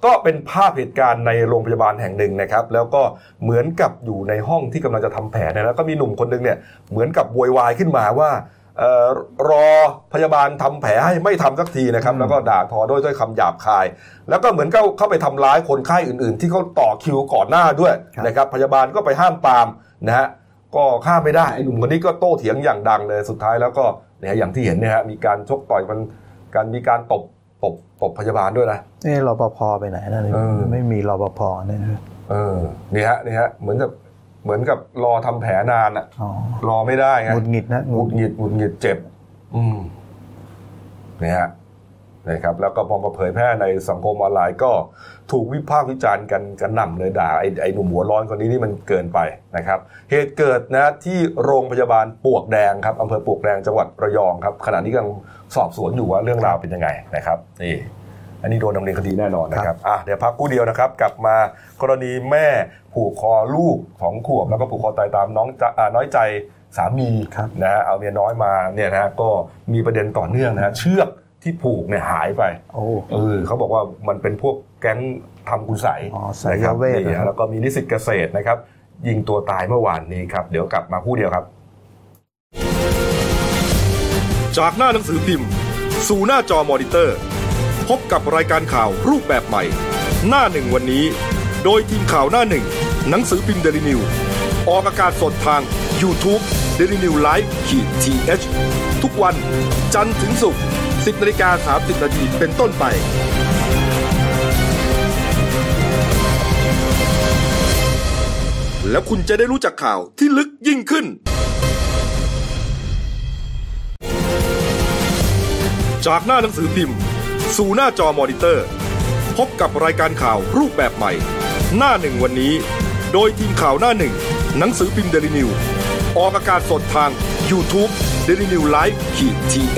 ก็เป็นภาพเหตุการณ์ในโรงพยาบาลแห่งหนึ่งนะครับ แล้วก็เหมือนกับอยู่ในห้องที่กำลังจะทำแผลนะแล้วก็มีหนุ่มคนหนึงเนี่ยเหมือนกับโวยวายขึ้นมาว่าเอ่อรอพยาบาลทำแผลให้ไม่ทำสักทีนะครับ แล้วก็ด่าทอด้วยด้วยคำหยาบคาย แล้วก็เหมือนเข้าเข้าไปทำร้ายคนไข้อื่น ๆ ที่เขาต่อคิวก่อนหน้าด้วยนะครับ พยาบาลก็ไปห้ามปรามนะฮะ ก็ห้ามไม่ได้ไอ้หนุ่มคนนี้ก็โต้เถียงอย่างดังเลยสุดท้ายแล้วก็เนี่ยอย่างที่เห็นเนี่ยฮะมีการชกต่อยมันการมีการตบตบตบพยาบาลด้วยนะเอะรปภไปไหนนะเออไม่มีรปภเนี่ยนะเออนี่ฮะนี่ฮะเหมือนกับเหมือนกับรอทำแผลนานอะอ๋อรอไม่ได้ไงหงุดหงิดนะหงุดหงิดหงุดหงิดเจ็บ อืมนี่ฮะ นะครับแล้วก็พอมาเผยแพร่ในสังคมออนไลน์ก็ถูกวิพากษ์วิจารณ์กันกันหน่ำเลยด่าไอ้ไอ้หนุ่มหัวร้อนคนนี้นี่มันเกินไปนะครับ เหตุเกิดนะที่โรงพยาบาลปวกแดงครับอำเภอปวกแดงจังหวัดระยองครับขณะนี้กำลังสอบสวนอยู่ว่าเรื่องราวเป็นยังไงนะครับนี่อันนี้โดนดำเนินคดีแน่นอนนะครับอะเดี๋ยวพักกู้เดียวนะครับ กลับมากรณีแม่ผูกคอลูกสองขวบแล้วก็ผูกคอตายตามน้องจะอ่าน้อยใจสามีครับนะฮะเอาเมียน้อยมาเนี่ยนะฮะก็มีประเด็นต่อเนื่องนะฮะเชือก ที่ผูกเนี่ยหายไปโอ้เออเขาบอกว่ามันเป็นพวกแก๊งทำคุณใสยอ๋อไสยนะครับเวทนี่นะครัฮะบแล้วก็มีนิสิตเกษตรนะครับ ยิงตัวตายเมื่อวานนี้ครับ เดี๋ยวกลับมาคู่เดียวครับ จากหน้าหนังสือพิมพ์ สู่หน้าจอมอนิเตอร์ พบกับรายการข่าวรูปแบบใหม่ หน้าหนึ่งวันนี้ โดยทีมข่าวหน้าหนึ่ง หนังสือพิมพ์เดลิวิวออกอากาศสดทาง YouTube d e l i n e w l i v e ขีดทีเทุกวัน จันทร์ถึงศุกร์ 10นาฬิกา30นาทีเป็นต้นไป แล้วคุณจะได้รู้จักข่าวที่ลึกยิ่งขึ้น จากหน้าหนังสือพิมพ์ สู่หน้าจอมอนิเตอร์ พบกับรายการข่าวรูปแบบใหม่ หน้าหนึ่งวันนี้ โดยทีมข่าวหน้าหนึ่ง หนังสือพิมพ์เดลิวิวออกอากาศสดทาง YouTube d e l i n e w l i v e ขีทีเ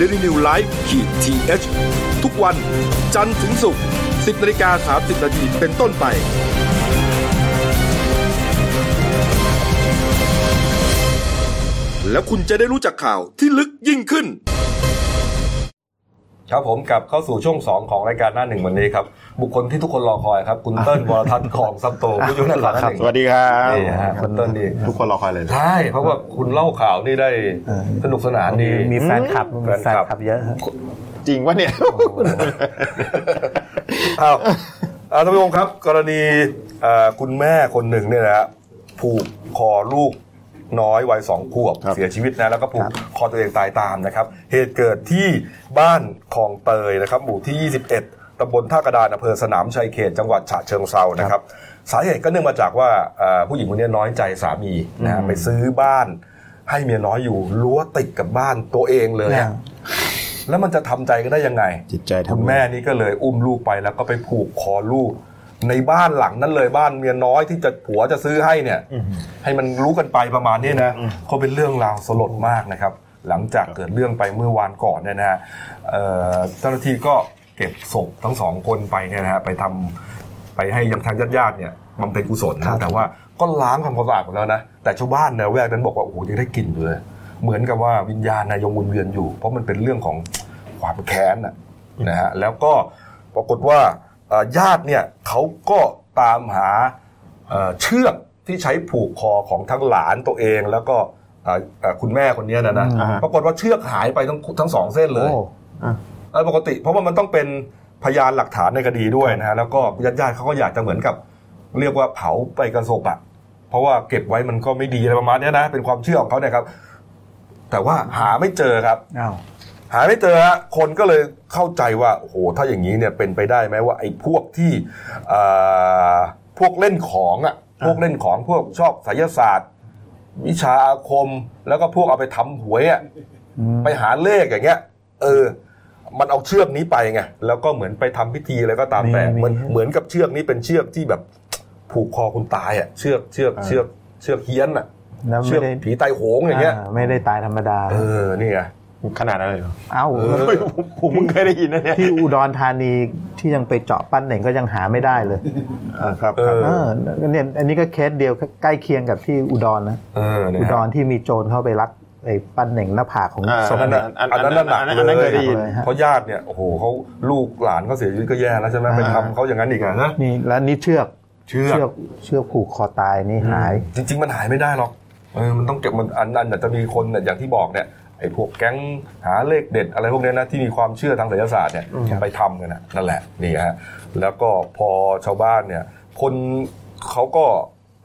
d e l i n e w l i ฟ e ขีดทีเทุกวันจันทร์ถึงศุกร์10นาฬิกา30นาทีเป็นต้นไป แล้วคุณจะได้รู้จักข่าวที่ลึกยิ่งขึ้น ครับผมกลับเข้าสู่ช่วง 2 ของรายการหน้าหนึ่งวันนี้ครับ บุคคลที่ทุกคนรอคอยครับ คุณเติ้ลวรทัศน์ของซัมโตผู้ยุ่งหน้าหน้าหนึ่งสวัสดีครับนี่ฮะคุณเติ้ลนี่ทุกคนรอคอยเลยใช่เพราะว่าคุณเล่าข่าวนี่ได้สนุกสนานดีมีแฟนคลับแฟมีนแฟนคลับคลับเยอะฮะจริงวะเนี่ยอ้าวอ่าท่านผู้ชมครับ กรณีเอ่อคุณแม่คนหนึ่งเนี่ยนะฮะผูกคอลูก น้อยวัยสองขวบครับเสียชีวิตนะแล้วก็ผูกคอตัวเองตายตามนะครับ เหตุเกิดที่บ้านคลองเตยนะครับ หมู่ที่ 21ตำบลท่ากระดานอำเภอสนามชัยเขตจังหวัดฉะเชิงเซานะครับ สาเหตุก็เนื่องมาจากว่าเอ่อผู้หญิงคนนี้น้อยใจสามีนะฮะไปซื้อบ้าน ให้เมียน้อยอยู่รั้วติดกับบ้านตัวเองเลยอะแล้วมันจะทำใจกันได้ยังไง จิตใจทำคุณแม่นี่ก็เลยอุ้มลูกไปแล้วก็ไปผูกคอลูก ในบ้านหลังนั้นเลยบ้านเมียน้อยที่จะผัวจะซื้อให้เนี่ยให้มันรู้กันไปประมาณนี้นะก็เป็นเรื่องราวสลดมากนะครับ หลังจากเกิดเรื่องไปเมื่อวานก่อนเนี่ยนะฮะเอ่อเจ้าหน้าที่ก็เก็บศพทั้งสองคนไปเนี่ยนะฮะไปทำไปให้ยังทางญาติญาติๆเนี่ยบำเพ็ญกุศลนะแต่ว่าก็ล้างทำความสะอาดหมดแล้วนะแต่ชาวบ้านในละแวกนั้นบอกว่าโอ้โหยังได้กลิ่นอยู่เลยเหมือนกับว่าวิญญาณนายยงวนเวียนอยู่ เพราะมันเป็นเรื่องของความแค้นนะนะฮะแล้วก็ปรากฏว่าเอ่อ ญาติเนี่ยเขาก็ตามหาเอ่อเชือกที่ใช้ผูกคอของทั้งหลานตัวเองแล้วก็เอ่อเอ่อคุณแม่คนเนี้ยนะนะอ่าฮะปรากฏว่าเชือกหายไปทั้งทั้งสองเส้นเลยโอ้เออปกติ เพราะว่ามันต้องเป็นพยานหลักฐานในคดีด้วยนะฮะแล้วก็ญาติญาติๆเขาก็อยากจะเหมือนกับ เรียกว่าเผาไปกระศพอะเพราะว่าเก็บไว้มันก็ไม่ดีอะไรประมาณเนี้ยนะเป็นความเชื่อของเขาเนี่ยครับ แต่ว่าหาไม่เจอครับอ้าว หาไม่เจอฮะคนก็เลยเข้าใจว่าโอ้โหถ้าอย่างนี้เนี่ยเป็นไปได้ไหมว่าไอ้พวกที่เอ่อพวกเล่นของอะพวกเล่นของพวกชอบไสยศาสตร์ วิชาอาคมแล้วก็พวกเอาไปทำหวยอะไปหาเลขอย่างเงี้ย เออ มันเอาเชือกนี้ไปไงแล้วก็เหมือนไปทำพิธีอะไรก็ตามแต่มีเหมือนมีเหมือนกับเชือกนี้เป็นเชือกที่แบบผูกคอคุณตายอะเชือกเชือกเชือกเชือกเฮี้ยนอะแล้วเชืไม่อกได้ผีไตโหงอย่างเงี้ยอ่าไม่ได้ตายธรรมดา เออนี่ไง ขนาดนั้นเลยเหรอเอ้าเออเฮ้ยผมผมเพิ่งเคยได้ยินนะเนี่ยที่อุดรธานีที่ยังไปเจาะปั้นเหน่งก็ยังหาไม่ได้เลยอ่าครับเออเออเนี่ยอันนี้ก็เคสเดียวใกล้เคียงกับที่อุดรนะเออเนี่ยอุดฮะรที่มีโจรเข้าไปลักไอ้ปั้นเหน่งหน้าผากของอ่าศพอันนั้นอันอันนั้นน่ะหนักอันนั้นอันนั้นเลเคยยได้ยินเลยฮะเพราะญาติเนี่ยโอ้โหเขาลูกหลานเขาเสียชีวิตก็แย่แล้วใช่ไหมไปทำเขาอย่างนั้นอีกอะนะนี่แล้วนี่เชือกเชือกเชือกเชือกผูกคอตายนี่หาย จริง ๆ มันหายไม่ได้หรอกเออมันต้องเก็บมันอันนั้นจะมีคนเนี่ยอย่างที่บอกเนี่ย ไอ้พวกแก๊งหาเลขเด็ดอะไรพวกเนี้ยนะที่มีความเชื่อทางไสยศาสตร์เนี่ยไปทำกันนะนั่นแหละนี่ฮะแล้วก็พอชาวบ้านเนี่ยคนเขาก็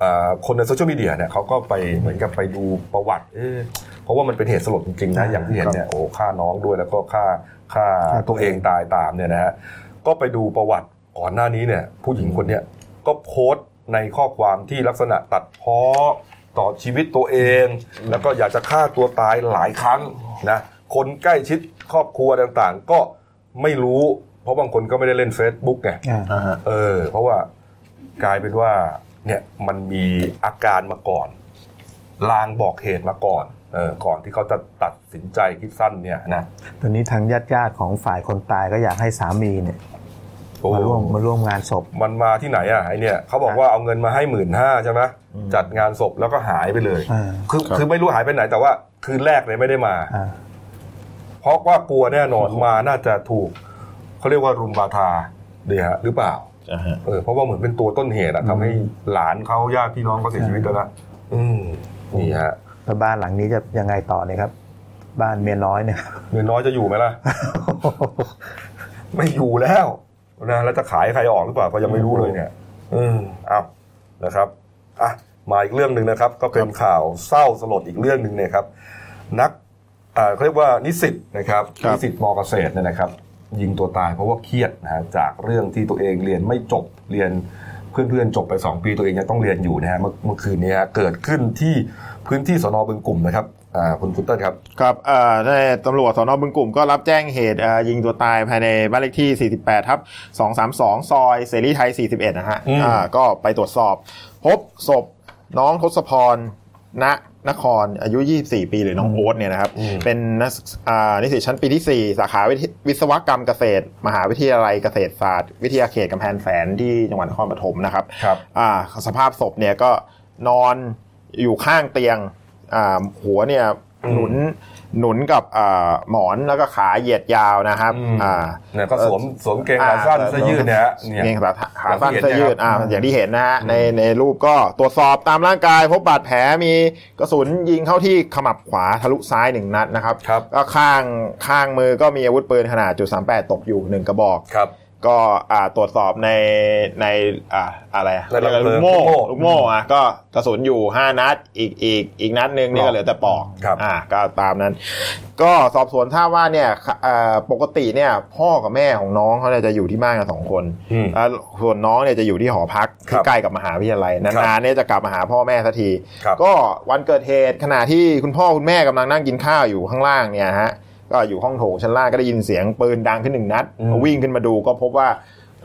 อ่าคนในโซเชียลมีเดียเนี่ยเขาก็ไปเหมือนกับไปดูประวัติเอ๊ะเพราะว่ามันเป็นเหตุสลดจริงๆนะอ่าอย่างที่เห็นเนี่ยโอ้โหฆ่าน้องด้วยแล้วก็ฆ่าฆ่าฆ่าตัตัววเอเองงตายตามเนี่ยนะฮะก็ไปดูประวัติก่อนหน้านี้เนี่ยผู้หญิงคนเนี้ยก็โพสต์ในข้อความที่ลักษณะตัดพ้อ ต่อชีวิตตัวเอง แล้วก็อยากจะฆ่าตัวตายหลายครั้งนะคนใกล้ชิดครอบครัวต่างๆ ก็ไม่รู้ เพราะบางคนก็ไม่ได้เล่น Facebook ไงอ่าอ่าฮะเออ เพราะว่ากลายเป็นว่าเนี่ยมันมีอาการมาก่อนลางบอกเหตุมาก่อนเออก่อนที่เขาจะตัดสินใจคิดสั้นเนี่ยนะตอนนี้ทางญาติญาติๆของฝ่ายคนตายก็อยากให้สามีเนี่ยโอ้ มาร่วมมาร่วมงานศพ มันมาที่ไหนอะไอเนี่ยเขาบอกว่าเอาเงินมาให้หมื่นห้าใช่ไหมจัดงานศพแล้วก็หายไปเลยอ่าคือครับคือไม่รู้หายไปไหนแต่ว่า คืนแรกเลยไม่ได้มาอ่าเพราะว่ากลัวแน่นอนมาน่าจะถูกเขาเรียกว่ารุมบาทาเดียฮะหรือเปล่าอ่าฮะเออเพราะว่าเหมือนเป็นตัวต้นเหตุอะทำให้หลานเขาญาติพี่น้องเขาเสียชีวิตแล้วนะอืมนี่ฮะแล้วบ้านหลังนี้จะยังไงต่อเนี่ยครับ บ้านเมียน้อยเนี่ยเงินน้อยจะอยู่ไหมล่ะ ไม่อยู่แล้ว นะแล้วจะขายใครออกหรือเปล่าก็ยังไม่รู้เลยเนี่ยอืมเอานะครับอะมาอีกเรื่องหนึ่งนะครับ ก็เป็นข่าวเศร้าสลดอีกเรื่องหนึ่งเนี่ยครับ นักอ่าเขาเรียกว่านิสิตนะครับครับนิสิตมอเกษตรเนี่ยนะครับ ยิงตัวตายเพราะว่าเครียดนะฮะจากเรื่องที่ตัวเองเรียนไม่จบเรียนเพื่อนๆจบไป 2 ปีตัวเองยังต้องเรียนอยู่นะฮะเมื่อเมื่อคืนนี้ฮะเกิดขึ้นที่พื้นที่สนบึงกลุ่มนะครับอ่า คุณคุณเต้นครับครับเอ่อได้ตำรวจสนบึงกลุ่มก็รับแจ้งเหตุเอ่อยิงตัวตายภายในบ้านเลขที่ 48 ทับ 232 ซอยเสรีไทย 41 นะฮะอืมอ่าก็ไปตรวจสอบ พบศพน้องทศพรณนครอายุ 24 ปีหรือน้องโอ๊ตเนี่ยนะครับ เป็นนักศึกษาอ่านิสิตชั้นปีที่ 4 สาขาวิทยวิศวกรรมเกษตร มหาวิทยาลัยเกษตรศาสตร์ วิทยาเขตกำแพงแสนที่จังหวัดนครปฐมนะครับครับอ่าสภาพศพเนี่ยก็นอนอยู่ข้างเตียงอ่า หัวเนี่ยอืมหนุนหนุนกับอ่าหมอนแล้วก็ขาเหยียดยาวนะครับอืมอ่าเนี่ยก็สวมสวมเกงขาสั้นเสื้อยืดเนี่ยฮะเนี่ยเกงขาขาสั้นอย่างที่เสื้อยืดเห็นนะครับอ่าอย่างที่เห็นนะฮะในในรูปก็ตรวจสอบตามร่างกาย พบบาดแผลมีกระสุนยิงเข้าที่ขมับขวาทะลุซ้ายหนึ่งนัดนะครับครับก็ข้างข้างมือก็มีอาวุธปืนขนาดจุดสามแปดตกอยู่หนึ่งกระบอกครับ ก็อ่าตรวจสอบในในอ่าอะไรอะในระเบิดลูกโม่ลูกโม่ลูกโม่อะก็กระสุนอยู่ 5 นัดอีกอีกอีกนัดหนึงนี่ก็เหลือแต่ปลอกครับ อ่าก็ตามนั้น ก็สอบสวนทราบว่าเนี่ยอ่าปกติเนี่ยพ่อกับแม่ของน้องเขาเนี่ยจะอยู่ที่บ้านกันสองคนอืมแล้วส่วนน้องเนี่ยจะอยู่ที่หอพักครัที่บใกล้กับมหาวิทยาลัยครันานบๆเนี่ยจะกลับมาหาพ่อแม่สักที ครับ ก็วันเกิดเหตุขณะที่คุณพ่อคุณแม่กำลังนั่งกินข้าวอยู่ข้างล่างเนี่ยฮะ ก็อยู่ห้องโถงชั้นล่างก็ได้ยินเสียงปืนดังขึ้นหนึ่งนัดอืมก็วิ่งขึ้นมาดูก็พบว่า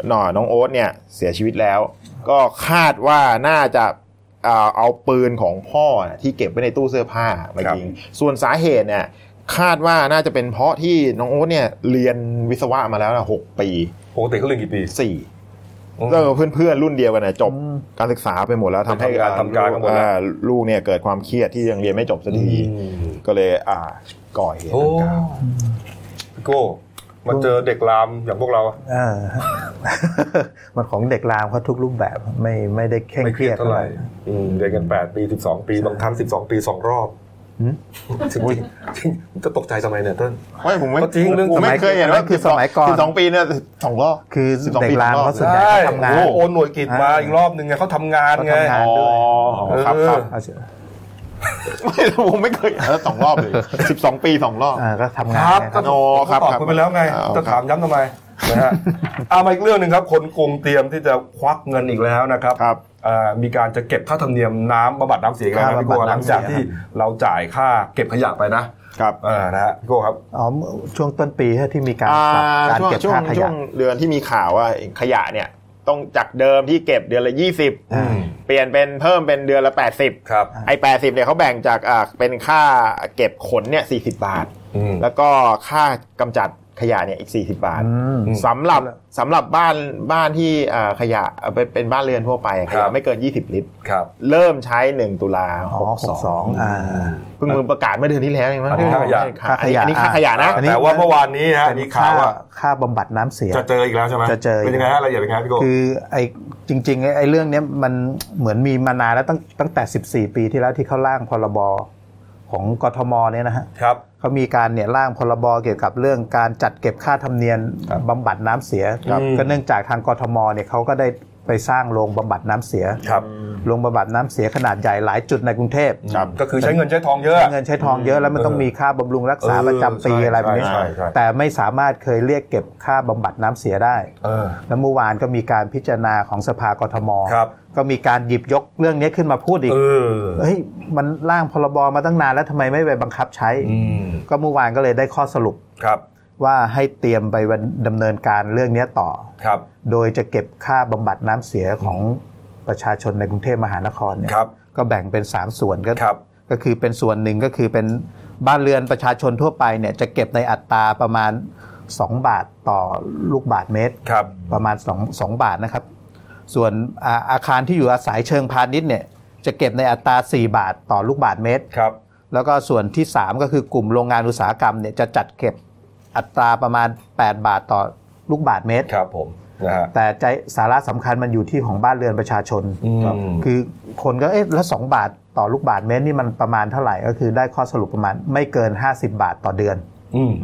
หน่อน้องโอ๊ตเนี่ยเสียชีวิตแล้ว ก็คาดว่าน่าจะเอ่อเอาปืนของพ่อน่ะที่เก็บไว้ในตู้เสื้อผ้ามายิง ส่วนสาเหตุเนี่ยคาดว่าน่าจะเป็นเพราะที่น้องโอ๊ตเนี่ยเรียนวิศวะมาแล้วนะหกปีปกติเขาเรียนกี่ปีสี่อืมก็เพื่อนเพื่อนๆรุ่นเดียวกันนะจบการศึกษาไปหมดแล้วทำให้ทำงานทำการกันหมดแล้วอ่าลูกเนี่ยเกิดความเครียดที่ยังเรียนไม่จบสักทีอืมก็เลยอ่า ก่อเหตุโอ้ดังกล่าวพี่โก้มาเจอเด็กรามอย่างพวกเราอ่ามันของเด็กรามเขาทุกรูปแบบไม่ไม่ได้เคร่งไม่เคเครีรียยดดเท่าไหร่อืมเรียนกันแปดปีสิบสองปีบางครั้งสิบสองปีสองรอบหืมจริงจริงจะตกใจทำไมเนี่ยเต้นไม่ผมไม่ก็จริงเรื่องผมไม่เคยเห็นว่าคือสมัยก่อนสิบสองปีเนี่ยสองรอบคือ12เด็กรามปีเขาส่วนใหญ่ใช่เขาทำงานโอ้โอนหน่วยกิจมาอ่าอีกรอบหนึ่งไงเขาทำงานไงเขาทำงานอ๋อด้วยครับครับเอาเถอะ ไม่ผมไม่เคยเห็นแล้วสองรอบเลยสิบสองปีสองรอบอ่าก็ทำคงานรับไงคก็รับโอ้เขาครับตอบคุณไปแล้วไงครับจะถามย้ำทำไมนะฮะเอามาอีกเรื่องหนึ่งครับ คนกรุงเตรียมที่จะควักเงินอีกแล้วนะครับครับเอ่อมีการจะเก็บค่าธรรมเนียมน้ำบำบัดน้ำเสียอีกแล้วนะค่าพี่โก้บำบัดหลังจากน้ำเสียที่เราจ่ายค่าเก็บขยะไปนะครับเออนะฮะพี่โก้ครับอ๋อช่วงต้นปีที่มีการอ่าปรับการช่วงเก็บช่วงค่าขช่ยะวงเดือนที่มีข่าวว่าขยะเนี่ย ต้องจากเดิมที่เก็บเดือนละ 20อืมเปลี่ยนเป็นเพิ่มเป็นเดือนละ 80ครับไอ้80เนี่ยเขาแบ่งจากอ่าเป็นค่าเก็บขนเนี่ย40 บาทอืมแล้วก็ค่ากำจัด ขยะเนี่ยอีก 40 บาทอืมสำหรับสำหรับบ้านบ้านที่อ่าขยะเอ่อเป็นเป็นบ้านเรือนทั่วไปขครัยะบไม่เกิน 20 ลิตรครับเริ่มใช้ 1 ตุลาอ๋อหกสองอ่าเพิ่งมึงประกาศเมื่อเดือนที่แล้วเองมั้งอันนี้ค่าขยะค่าขยะอันนี้ค่าขยะนะอันนี้แต่ว่าเมื่อวานนี้ฮะเป็นมีข่าค่าวว่าค่าบำบัดน้ำเสียจะเจออีกแล้วใช่ไหมจะเจออีกเป็นยังไงฮะรายละเอียดเป็นไงพี่โก้คือไอ้จริงๆไอ้ไอ้เรื่องเนี้ยมันเหมือนมีมานานแล้วตั้งตั้งแต่ 14 ปีที่แล้วที่เขาร่างพรบ ของกทมเนี่ยนะฮะครับเขามีการเนี่ยร่างพรบเกี่ยวกับเรื่องการจัดเก็บค่าธรรมเนียมบำบัดน้ำเสียครับก็เนื่องจากทางกทมเนี่ยเขาก็ได้ ไปสร้างโรงบำบัดน้ำเสียครับโรงบำบัดน้ำเสียขนาดใหญ่หลายจุดในกรุงเทพครับก็คือใช้เงินใช้ทองเยอะใช้เงินใช้ทองเยอะแล้วมันต้องมีค่าบำรุงรักษาเออประจำปีใช่อะไรแบบนี้ใช่ใช่แต่ไม่สามารถเคยเรียกเก็บค่าบำบัดน้ำเสียได้เออแล้วเมื่อวานก็มีการพิจารณาของสภากทมครับก็มีการหยิบยกเรื่องนี้ขึ้นมาพูดอีกเออเฮ้ยมันร่างพรบมาตั้งนานแล้วทำไมไม่ไปบังคับใช้อืมก็เมื่อวานก็เลยได้ข้อสรุปครับ ว่าให้เตรียมไปดำเนินการเรื่องนี้ต่อครับ โดยจะเก็บค่าบำบัดน้ำเสียของประชาชนในกรุงเทพมหานครเนี่ยครับก็แบ่งเป็น 3 ส่วนก็ครับก็คือเป็นส่วนหนึ่งก็คือเป็นบ้านเรือนประชาชนทั่วไปเนี่ยจะเก็บในอัตราประมาณ 2 บาทต่อลูกบาทเมตรครับประมาณ2 2บาทนะครับ ส่วนอาอาคารที่อยู่อาศัยเชิงพาณิชย์เนี่ยจะเก็บในอัตรา 4 บาทต่อลูกบาทเมตรครับแล้วก็ส่วนที่ 3 ก็คือกลุ่มโรงงานอุตสาหกรรมเนี่ยจะจัดเก็บ อัตราประมาณ 8 บาทต่อลูกบาทเมตร ครับผมนะฮะแต่ใจสาระสำคัญมันอยู่ที่ของบ้านเรือนประชาชนอืมครับคือคนก็เอ๊ะแล้ว2บาทต่อลูกบาทเมตรนี่มันประมาณเท่าไหร่ก็คือได้ข้อสรุปประมาณไม่เกิน 50 บาทต่อเดือนอืม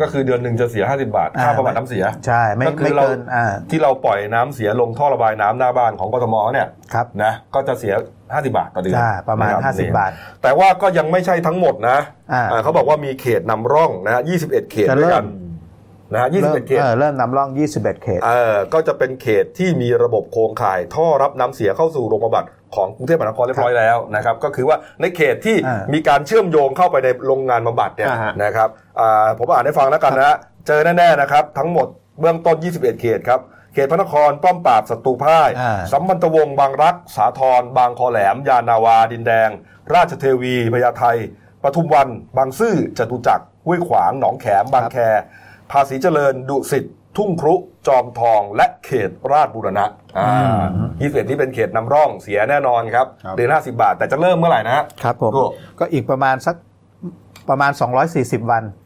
ก็คือเดือนหนึ่งจะเสีย 50 บาทค่าอ่าบำบัดน้ำเสีย ใช่ ไม่ก็คืไม่อเราเกินอ่าที่เราปล่อยน้ำเสียลงท่อระบายน้ำหน้าบ้านของกทมเนี่ยครับนะก็จะเสีย 50 บาทต่อเดือนใช่ประมาณนค50 บาท แต่ว่าก็ยังไม่ใช่ทั้งหมดนะอ่าอ่าเขาบอกว่ามีเขตนำร่องนะฮะ21 เขตจะด้วยเริ่กัมนนะฮะเริ่ม21เขตเออเริ่มนำร่อง 21 เขตเออก็จะเป็นเขตที่มีระบบโครงข่าย ท่อรับน้ำเสียเข้าสู่โรงบำบัดของกรุงเทพมหานครเรียบร้อยแล้วนะครับ ก็คือว่าในเขตที่อ่ามีมีการเชื่อมโยงเข้าไปในโรงงานบำบัดเนี่ยอ่าฮะนะครับอ่าผมอ่านให้ฟังแล้วกันนะฮะเจอแน่ๆนะครับ ทั้งหมดเบื้องต้น 21 เขตครับ เขตพระนครป้อมปราบศัตรูพ่ายอ่าสัมพันธวงศ์บางรัก สาทรบางคอแหลม ยานาวา ดินแดง ราชเทวีพญาไทปทุมวัน บางซื่อจตุจักรห้วยขวาง หนองแขม บางแค ภาษีเจริญ ดุสิต ทุ่งครุ จอมทอง และเขตราชบุรณะอ่ายี่สิบเอ็ดที่เป็นเขตนำร่องเสียแน่นอนครับครับเดือนห้าสิบาท แต่จะเริ่มเมื่อไหร่นะฮะครับผมก็ก็อีกประมาณสักประมาณ 240 วันอ่า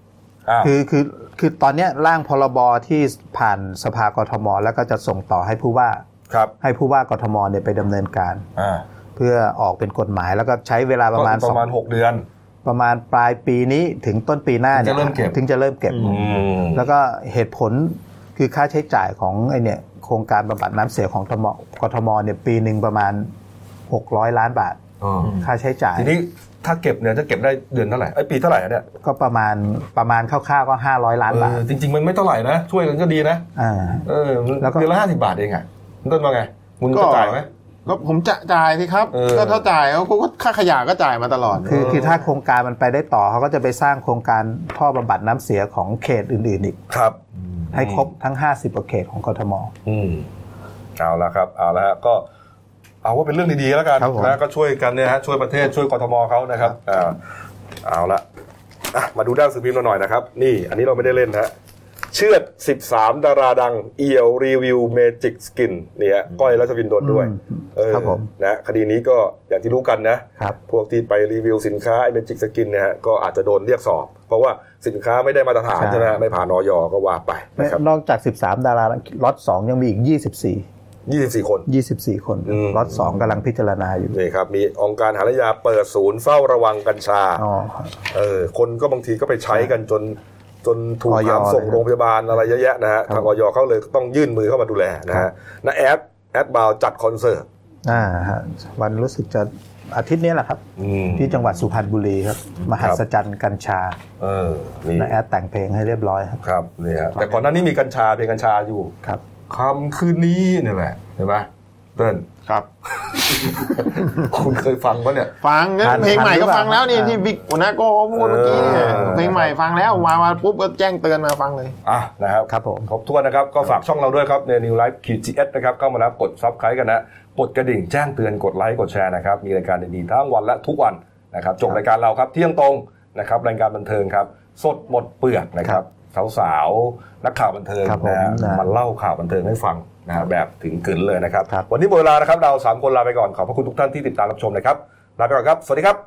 คือคือคือตอนเนี้ยร่างพรบที่ผ่านสภากทม แล้วก็จะส่งต่อให้ผู้ว่าครับให้ผู้ว่ากทมเนี่ยไปดำเนินการอ่าเพื่อออกเป็นกฎหมายแล้วก็ใช้เวลาประมาณก็ประมาณสองหกเดือน ประมาณปลายปีนี้ถึงต้นปีหน้าเนี่ยถึงจะเริ่มเก็บถึงจะเริ่มเก็บอืมแล้วก็เหตุผลคือค่าใช้จ่ายของไอเนี่ยโครงการบำบัดน้ำเสียของทมกทมเนี่ยปีหนึ่งประมาณ 600 ล้านบาทอ่าค่าใช้จ่ายทีนี้ ถ้าเก็บเนี่ยจะเก็บได้เดือนเท่าไหร่ไอ้ยปีเท่าไหร่อะเนี่ยก็ประมาณประมาณคร่าวๆก็ 500 ล้านบาทเออจริง ๆ มันไม่เท่าไหร่นะ ช่วยกันก็ดีนะอ่าเออแล้วก็เดือนละห้าสิบาทเองอะคุณต้นว่าไงมึงก็จะจ่ายไหมก็ผมจะจ่ายสิครับเออก็ถ้าจ่ายเขาก็ค่าขยะก็จ่ายมาตลอด คือคือถ้าโครงการมันไปได้ต่อเขาก็จะไปสร้างโครงการท่อบำบัดน้ำเสียของเขตอื่น ๆอีกครับ ให้ครบทั้ง 50กว่าเขตของกทมอืมเอาละครับเอาละฮะก็ เอาว่าเป็นเรื่องดีๆแล้วกันครับผมนะก็ช่วยกันเนี่ยฮะช่วยประเทศช่วยกทมเขานะครับอ่าเอาละอะมาดูด้านสื่อพิมพ์เราหน่อยนะครับ นี่ อันนี้เราไม่ได้เล่นนะฮะเชือด 13 ดาราดัง เอียวรีวิวเมจิกสกินเนี่ยก้อยรัชวินโดนด้วยอืมเออครับผมนะคดีนี้ก็อย่างที่รู้กันนะครับพวกที่ไปรีวิวสินค้าไอเมจิกสกินเนี่ยฮะก็อาจจะโดนเรียกสอบ เพราะว่าสินค้าไม่ได้มาตรฐานใช่ใช่ไหมฮะไม่ผ่านออยก็ว่าไปนะครับนอกจาก 13 ดาราล็อต2ยังมีอีก 24 24 คน 24 คนอืมล็อต2กำลังพิจารณาอยู่นี่ครับมีองค์การหารยาเปิดศูนย์เฝ้าระวังกัญชาอ๋อเออคนก็บางทีก็ไปใช้กันจนจนถูกออยหามส่งเลยนะโรงพยาบาลอะไรเยอะแยะนะฮะครับทางออยเขาเลยต้องยื่นมือเข้ามาดูแลนะครัฮะบนะแอดแอดบาวจัดคอนเสิร์ตอ่าฮะวันรู้สึกจะอาทิตย์นี้แหละครับอืมที่จังหวัดสุพรรณบุรีครับ มหัศจรรย์กัญชาเออนี่และแอดแต่งเพลงให้เรียบร้อยครับครับนี่ฮะแต่ก่อนหน้านี้มีกัญชาเพลงกัญชาอยู่ครับ คำคืนนี้นี่แหละเห็นไหมเติ้ลครับ คุณเคยฟังปะเนี่ย ฟังงั้นทันเพลงใหม่ทันหรืก็อเปล่าฟังแล้วนี่อ่าที่บิ๊กหัวหน้าโก้พูดเมื่อกี้เนี่ยเออเพลงใหม่ฟังแล้วมามาปุ๊บก็แจ้งเตือนมาฟังเลยอะนะครับครับผมครบถ้วนนะครับ ก็ฝากช่องเราด้วยครับใน New Life ขีดจีเอสนะครับ เข้ามาแล้วกดซับ s c คร b e กันนะ กดกระดิ่งแจ้งเตือนกดไลค์กดแชร์นะครับ มีรายการดีๆทั้งวันและทุกวันนะครับจบรายการเราครับเที่ยงตรงนะครับรายการบันเทิงครับ สดหมดเปลือกนะครับ สาวๆนักข่าวบันเทิงครับผมนะฮะนะมาเล่าข่าวบันเทิงให้ฟังนะฮะแบบถึงกึนเลยนะครับครับ วันนี้หมดเวลานะครับเราสามคนลาไปก่อนขอบพระคุณทุกท่านที่ติดตามรับชมนะครับลาไปก่อนครับ สวัสดีครับ